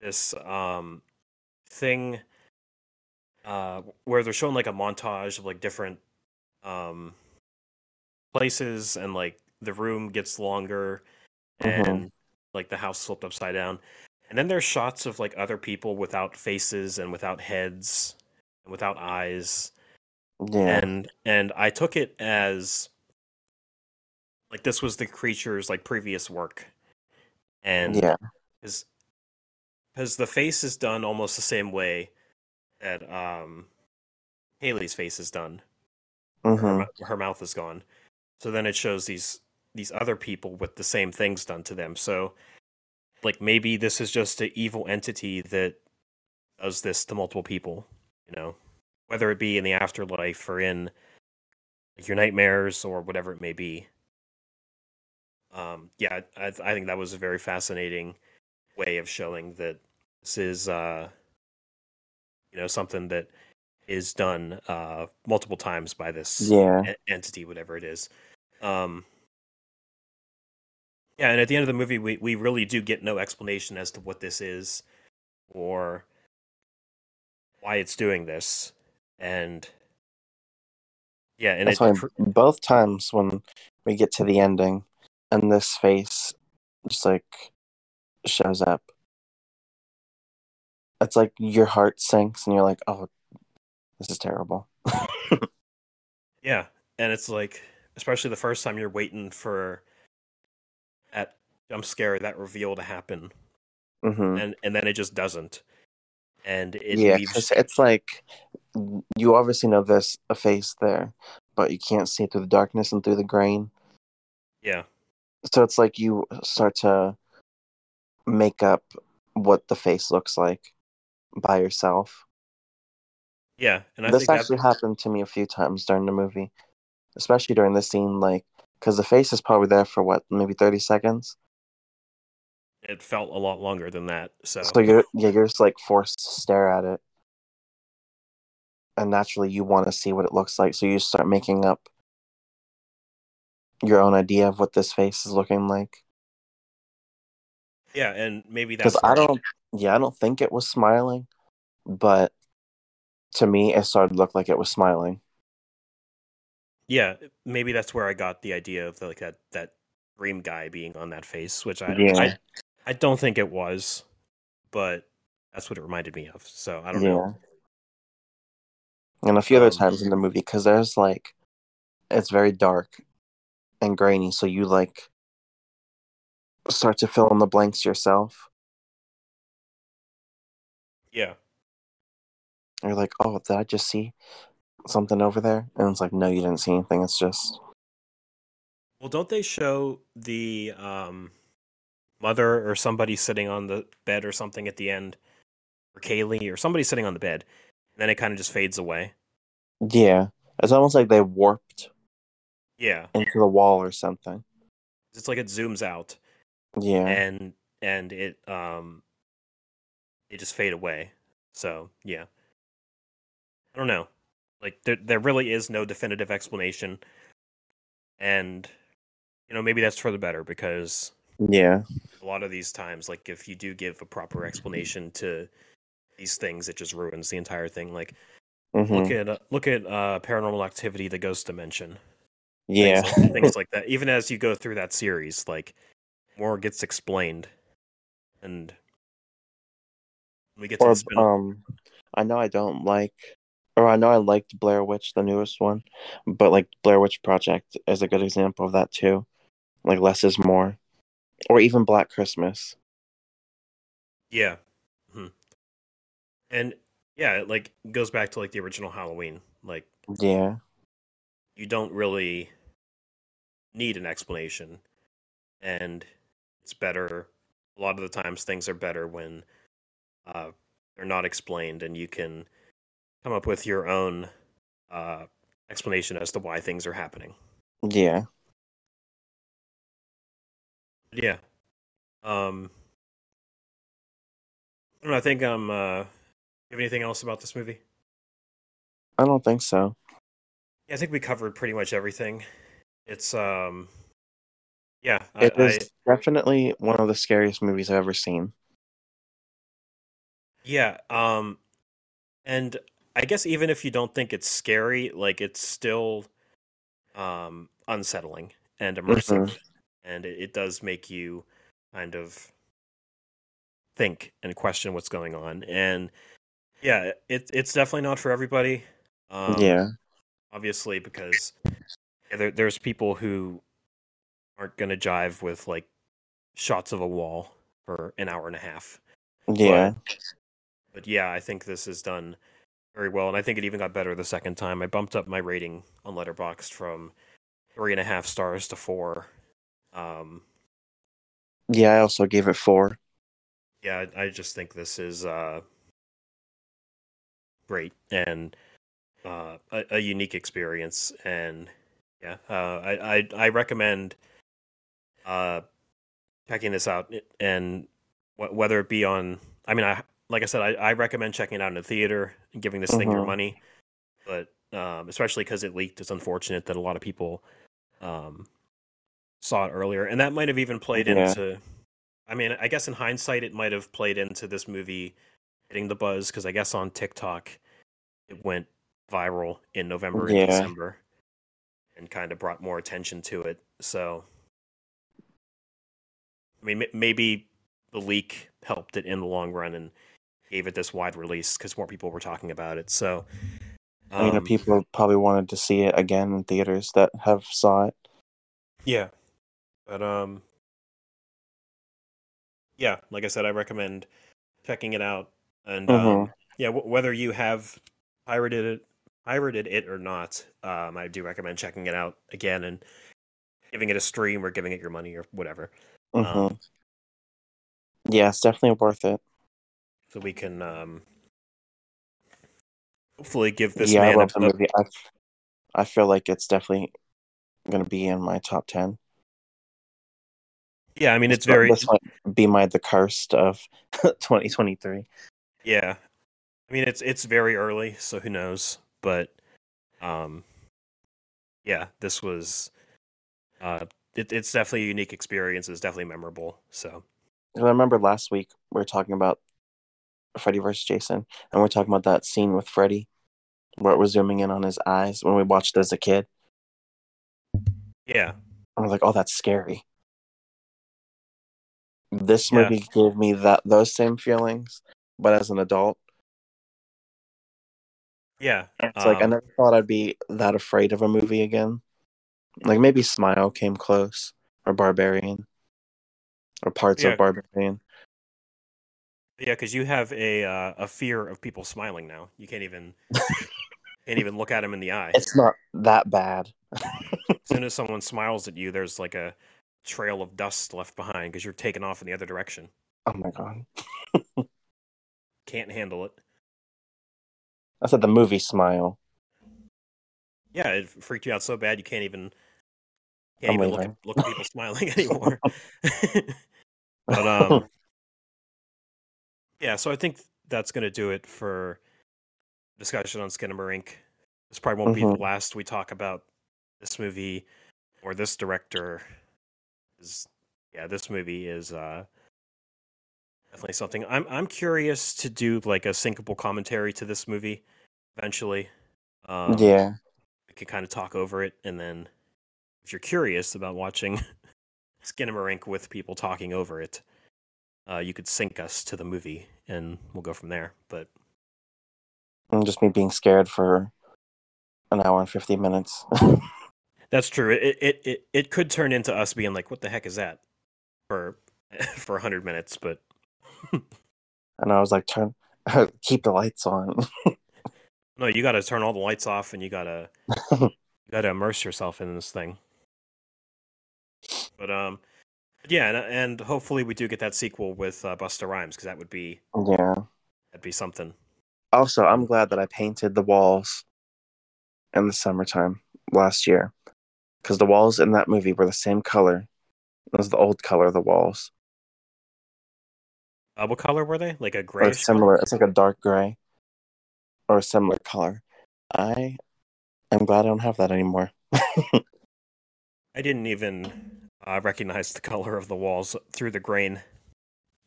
this um thing uh where they're showing like a montage of like different um places and like the room gets longer Mhm. and like the house flipped upside down and then there's shots of like other people without faces and without heads and without eyes Yeah. and and I took it as like this was the creature's like previous work, and yeah. because because the face is done almost the same way that um Kaylee's face is done. Her, hmm mou- her mouth is gone, so then it shows these these other people with the same things done to them. So like maybe this is just an evil entity that does this to multiple people. You know, whether it be in the afterlife or in like, your nightmares or whatever it may be. Um, yeah, I, I think that was a very fascinating way of showing that this is, uh, you know, something that is done uh, multiple times by this Yeah. en- entity, whatever it is. Um, yeah, and at the end of the movie, we, we really do get no explanation as to what this is or why it's doing this. And yeah, and it, both times when we get to the ending and this face just like shows up, it's like your heart sinks and you're like, oh, this is terrible. Yeah, and it's like, especially the first time you're waiting for that jump scare, that reveal to happen, hmm and and then it just doesn't, and it yeah, leaves. it's like you obviously know there's a face there, but you can't see it through the darkness and through the grain. Yeah, So it's like you start to make up what the face looks like by yourself. yeah, and I this think actually that happened to me a few times during the movie, especially during the scene, like because the face is probably there for what, maybe thirty seconds. it felt a lot longer than that. So, So you're yeah, you're just like forced to stare at it, and naturally you want to see what it looks like. So you start making up your own idea of what this face is looking like. yeah, and maybe that's Because I don't, yeah, I don't think it was smiling, but to me it started to look like it was smiling. Yeah, maybe that's where I got the idea of like that that dream guy being on that face, which I Yeah. I, I don't think it was, but that's what it reminded me of. So I don't know. And a few other Um, times in the movie, because there's like, it's very dark and grainy, so you like start to fill in the blanks yourself. Yeah, You're like, oh, did I just see something over there? And it's like, no, you didn't see anything. It's just, Well, don't they show the um, mother or somebody sitting on the bed or something at the end, or Kaylee or somebody sitting on the bed, and then it kind of just fades away. yeah. It's almost like they warped Yeah, into the wall or something. it's like it zooms out Yeah. and and it um it just fade away. So yeah, I don't know. Like there there really is no definitive explanation, and you know maybe that's for the better because Yeah. a lot of these times like if you do give a proper explanation to these things it just ruins the entire thing like hmm look at uh, look at uh paranormal activity the ghost dimension Yeah. things like, things like that even as you go through that series like more gets explained and we get to or spin um, I know I don't like, or I know I liked Blair Witch, the newest one, but like Blair Witch Project is a good example of that too. Like less is more, or even Black Christmas. yeah hmm and yeah it like goes back to like the original halloween like Yeah. you don't really need an explanation. And it's better a lot of the times things are better when uh, they're not explained and you can come up with your own uh, explanation as to why things are happening. Yeah. yeah. Um i don't know i think i'm uh you have anything else about this movie? I don't think so. yeah i think we covered pretty much everything it's um yeah It I, is I definitely one of the scariest movies I've ever seen. Yeah, um and I guess even if you don't think it's scary, like it's still um unsettling and immersive and it, it does make you kind of think and question what's going on. And yeah, it it's definitely not for everybody. Um yeah. obviously, because there, there's people who aren't gonna jive with like shots of a wall for an hour and a half. Yeah. But yeah, I think this is done very well, and I think it even got better the second time. I bumped up my rating on Letterboxd from three and a half stars to four. Um, Yeah, I also gave it four. yeah, I I just think this is uh, great and uh, a, a unique experience, and yeah, uh, I, I I recommend uh, checking this out, and wh- whether it be on, I mean, I like I said, I, I recommend checking it out in a theater and giving this thing your Mhm. money, but um, especially because it leaked, it's unfortunate that a lot of people um, saw it earlier, and that might have even played Yeah. into. I mean, I guess in hindsight, it might have played into this movie hitting the buzz because I guess on TikTok it went viral in November and Yeah. December and kind of brought more attention to it. So, I mean, m- maybe the leak helped it in the long run and gave it this wide release because more people were talking about it. So, I mean, um, people probably wanted to see it again in theaters that have saw it. Yeah. But um yeah, like I said I recommend checking it out and um Mhm. yeah, w- whether you have pirated it pirated it or not, um I do recommend checking it out again and giving it a stream or giving it your money or whatever. hmm Um, yeah, it's definitely worth it. so we can um hopefully give this yeah, I man love a, the movie. I, f- I feel like it's definitely going to be in my top 10. Yeah, I mean it's very This might be my The Cursed of 2023. Yeah. I mean it's it's very early, so who knows? But um yeah, this was uh it, it's definitely a unique experience, it's definitely memorable. So 'Cause I remember last week we were talking about Freddy versus Jason, and we are talking about that scene with Freddy where it was zooming in on his eyes when we watched as a kid. yeah. I was like, oh, that's scary. This Yeah. movie gave me that those same feelings, but as an adult, Yeah. it's like I um, never thought I'd be that afraid of a movie again. Like maybe Smile came close, or Barbarian, or parts Yeah. of Barbarian. Yeah, because you have a uh, a fear of people smiling now. You can't even can't even look at them in the eye. It's not that bad. As soon as someone smiles at you, there's like a trail of dust left behind because you're taken off in the other direction. Oh my god! Can't handle it. I said the movie Smile. Yeah, it freaked you out so bad you can't even I'm can't even look leaving. look at people smiling anymore. but um, yeah. So I think that's gonna do it for discussion on Skinamarink. This probably won't be Mhm. the last we talk about this movie or this director. Is yeah, this movie is uh definitely something. I'm I'm curious to do like a syncable commentary to this movie eventually. Um, yeah, we can kind of talk over it and then if you're curious about watching Skinamarink with people talking over it, uh, you could sync us to the movie and we'll go from there. But and just me being scared for an hour and fifty minutes. that's true. It it it, it could turn into us being like, "What the heck is that?" for for hundred minutes. But and I was like, turn, keep the lights on. no, you got to turn all the lights off and you gotta you gotta immerse yourself in this thing. But um, yeah, and, and hopefully we do get that sequel with uh, Busta Rhymes because that would be yeah. that'd be something. Also, I'm glad that I painted the walls in the summertime last year because the walls in that movie were the same color as the old color of the walls, Uh, what color were they? Like a gray? or similar. It's like a dark gray or a similar color. I am glad I don't have that anymore. I didn't even uh, recognize the color of the walls through the grain.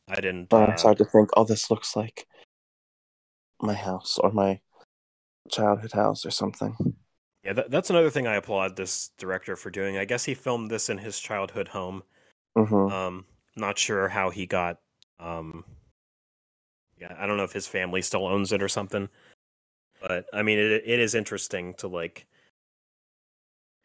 I didn't. Uh, Uh, so I to think, oh, this looks like my house or my childhood house or something. yeah, that, that's another thing I applaud this director for doing. I guess he filmed this in his childhood home. hmm Um, not sure how he got. Um, yeah, I don't know if his family still owns it or something. But I mean, it it is interesting to like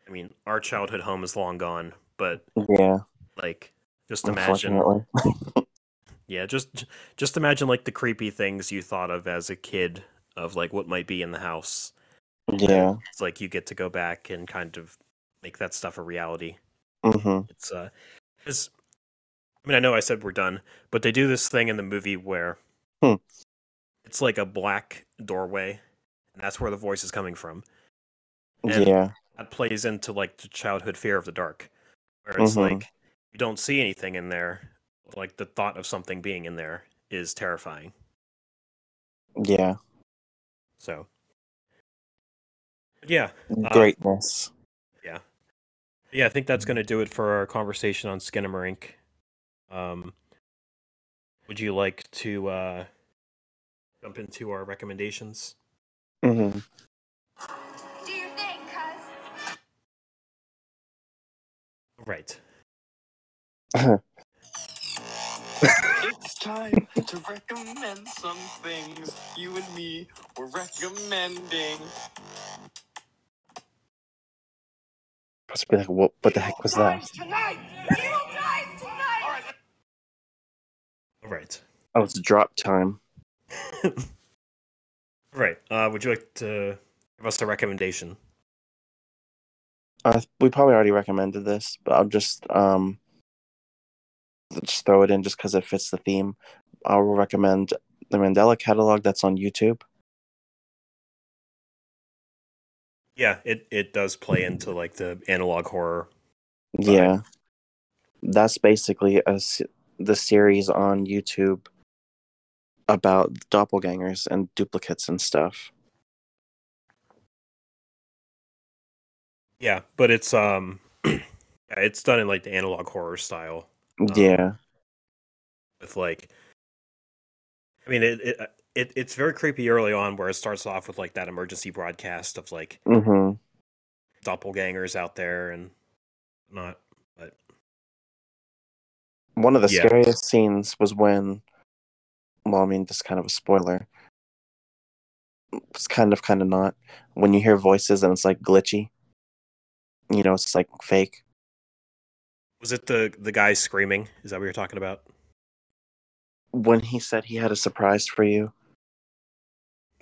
I mean, our childhood home is long gone, but Yeah, like, just imagine, yeah, just just imagine like the creepy things you thought of as a kid of like what might be in the house. yeah. It's like you get to go back and kind of make that stuff a reality. hmm It's uh, it's, I mean, I know I said we're done, but they do this thing in the movie where Hmm. it's like a black doorway, and that's where the voice is coming from. And- Yeah. That plays into like the childhood fear of the dark, where it's Mhm. like you don't see anything in there, like the thought of something being in there is terrifying. Yeah. So, yeah, Uh, Greatness. yeah, Yeah, I think that's going to do it for our conversation on Skinamarink. Um, would you like to uh, jump into our recommendations? hmm Do your thing, cuz. Right. It's time to recommend some things you and me were recommending. Must be like, what? What the heck was that? Right. Oh, it's drop time. right. Uh, would you like to give us a recommendation? Uh, we probably already recommended this, but I'll just um just throw it in just because it fits the theme. I will recommend the Mandela catalog that's on YouTube. Yeah, it, it does play into like the analog horror. Yeah, that's basically a the series on YouTube about doppelgangers and duplicates and stuff. Yeah, but it's um, yeah, it's done in like the analog horror style. yeah, with like I mean it, it it it's very creepy early on where it starts off with like that emergency broadcast of like mm-hmm. doppelgangers out there and not One of the Yeah. scariest scenes was when, well, I mean, this is kind of a spoiler. It's kind of, kind of not. When you hear voices and it's like glitchy, you know, it's like fake. was it the the guy screaming? Is that what you're talking about? When he said he had a surprise for you,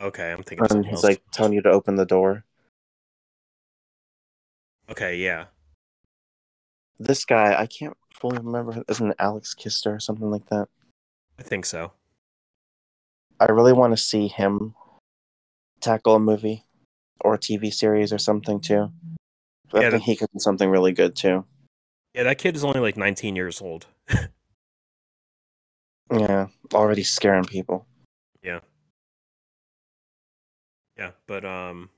Okay, I'm thinking and he's else. like telling you to open the door. okay, yeah. This guy, I can't fully remember, isn't it Alex Kister or something like that? I think so. I really want to see him tackle a movie or a TV series or something too. I Yeah, think he could do something really good too. Yeah, that kid is only like 19 years old. Yeah, already scaring people. Yeah. Yeah, but um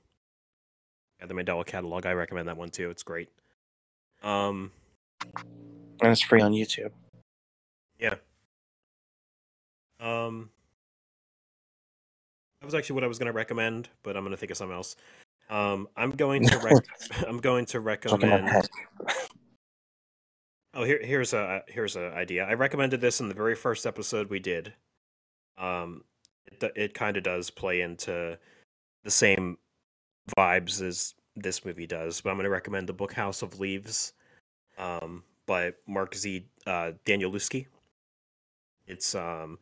yeah, the Mandela catalog, I recommend that one too. It's great. Um And it's free on YouTube. Yeah. Um, that was actually what I was going to recommend, but I'm going to think of something else. Um, I'm going to rec- I'm going to recommend. Oh, here here's a here's an idea. I recommended this in the very first episode we did. Um, it it kind of does play into the same vibes as this movie does, but I'm going to recommend the book House of Leaves, um, by Mark Z. Uh, Danielewski. It's um,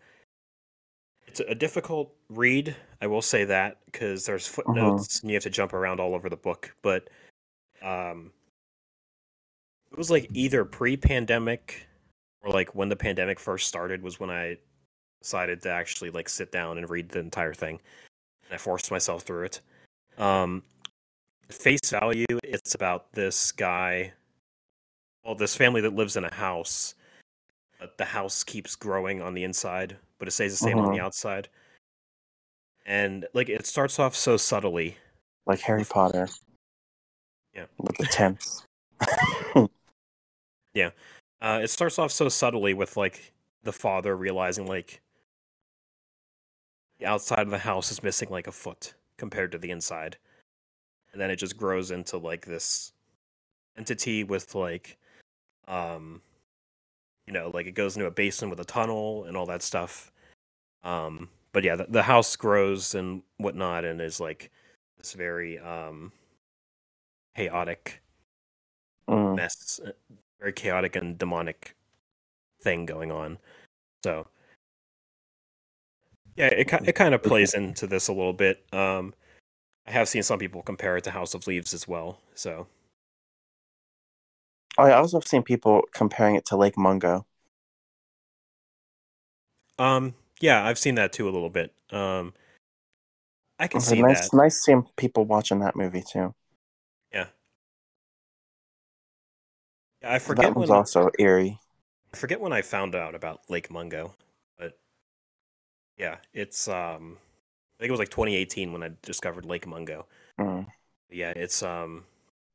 it's a difficult read. I will say that because there's footnotes and you have to jump around all over the book, but um, it was like either pre-pandemic or like when the pandemic first started was when I decided to actually like sit down and read the entire thing. And I forced myself through it. Um face value, it's about this guy well, this family that lives in a house. But the house keeps growing on the inside, but it stays the same on the Mhm. outside. And like it starts off so subtly. like Harry Potter. Yeah. With the tents. Yeah. Uh, it starts off so subtly with like the father realizing like the outside of the house is missing like a foot compared to the inside, and then it just grows into like this entity with like, um, you know, like it goes into a basin with a tunnel and all that stuff. Um, but yeah, the, the house grows and whatnot, and is like this very um chaotic Mm. mess, uh, very chaotic and demonic thing going on. So, yeah, it it kind of plays into this a little bit. Um, I have seen some people compare it to House of Leaves as well. So, I also have seen people comparing it to Lake Mungo. um, yeah, I've seen that too a little bit. Um, I can see nice, that. nice seeing people watching that movie too. Yeah. Yeah, I forget that one's when also eerie. I forget when I found out about Lake Mungo, but yeah, it's um I think it was like 2018 when I discovered Lake Mungo. Mm. Yeah, it's um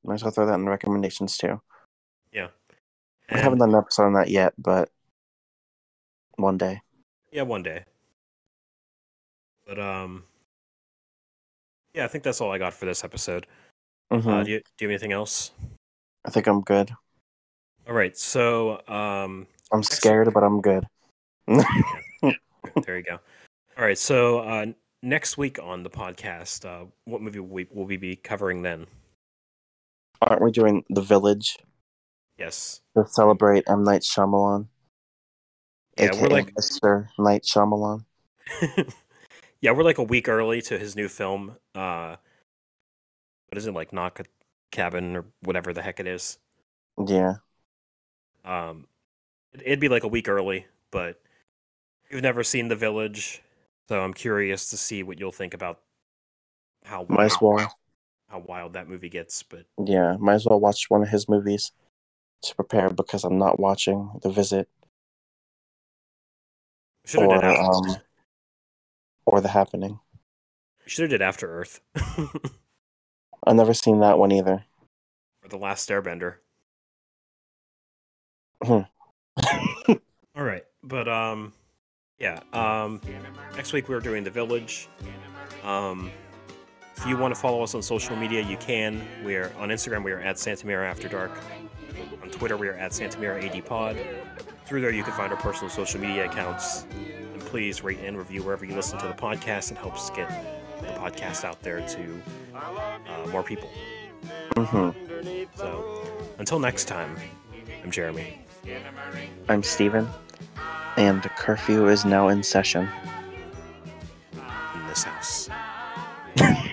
Might as well throw that in the recommendations too. Yeah. I haven't done an episode on that yet, but one day. yeah, one day. But um yeah, I think that's all I got for this episode. hmm Uh, do, you, do you have anything else? I think I'm good. All right, so um I'm scared, but I'm good. there you go. All right, so uh next week on the podcast, uh what movie will we, will we be covering then? Aren't we doing The Village Yes. to celebrate M Night Shyamalan? Yeah, AKA we're like Mr. Night Shyamalan. yeah, we're like a week early to his new film. Uh, what is it like? Knock a cabin or whatever the heck it is. Yeah. Um, it- it'd be like a week early, but you've never seen The Village, so I'm curious to see what you'll think about how Might as wild, well. how wild that movie gets. But Yeah, might as well watch one of his movies to prepare because I'm not watching The Visit should have or um or The Happening. should have did After Earth I've never seen that one either. or The Last Airbender. Hmm. All right, but um, yeah. Um, next week we're doing the village. Um, if you want to follow us on social media, you can. We're on Instagram. We are at Santamira After Dark. On Twitter, we are at SantamiraADPod. Through there, you can find our personal social media accounts. And please rate and review wherever you listen to the podcast. It helps get the podcast out there to uh, more people. Mm-hmm. So until next time, I'm Jeremy. I'm Steven. And the curfew is now in session. In this house.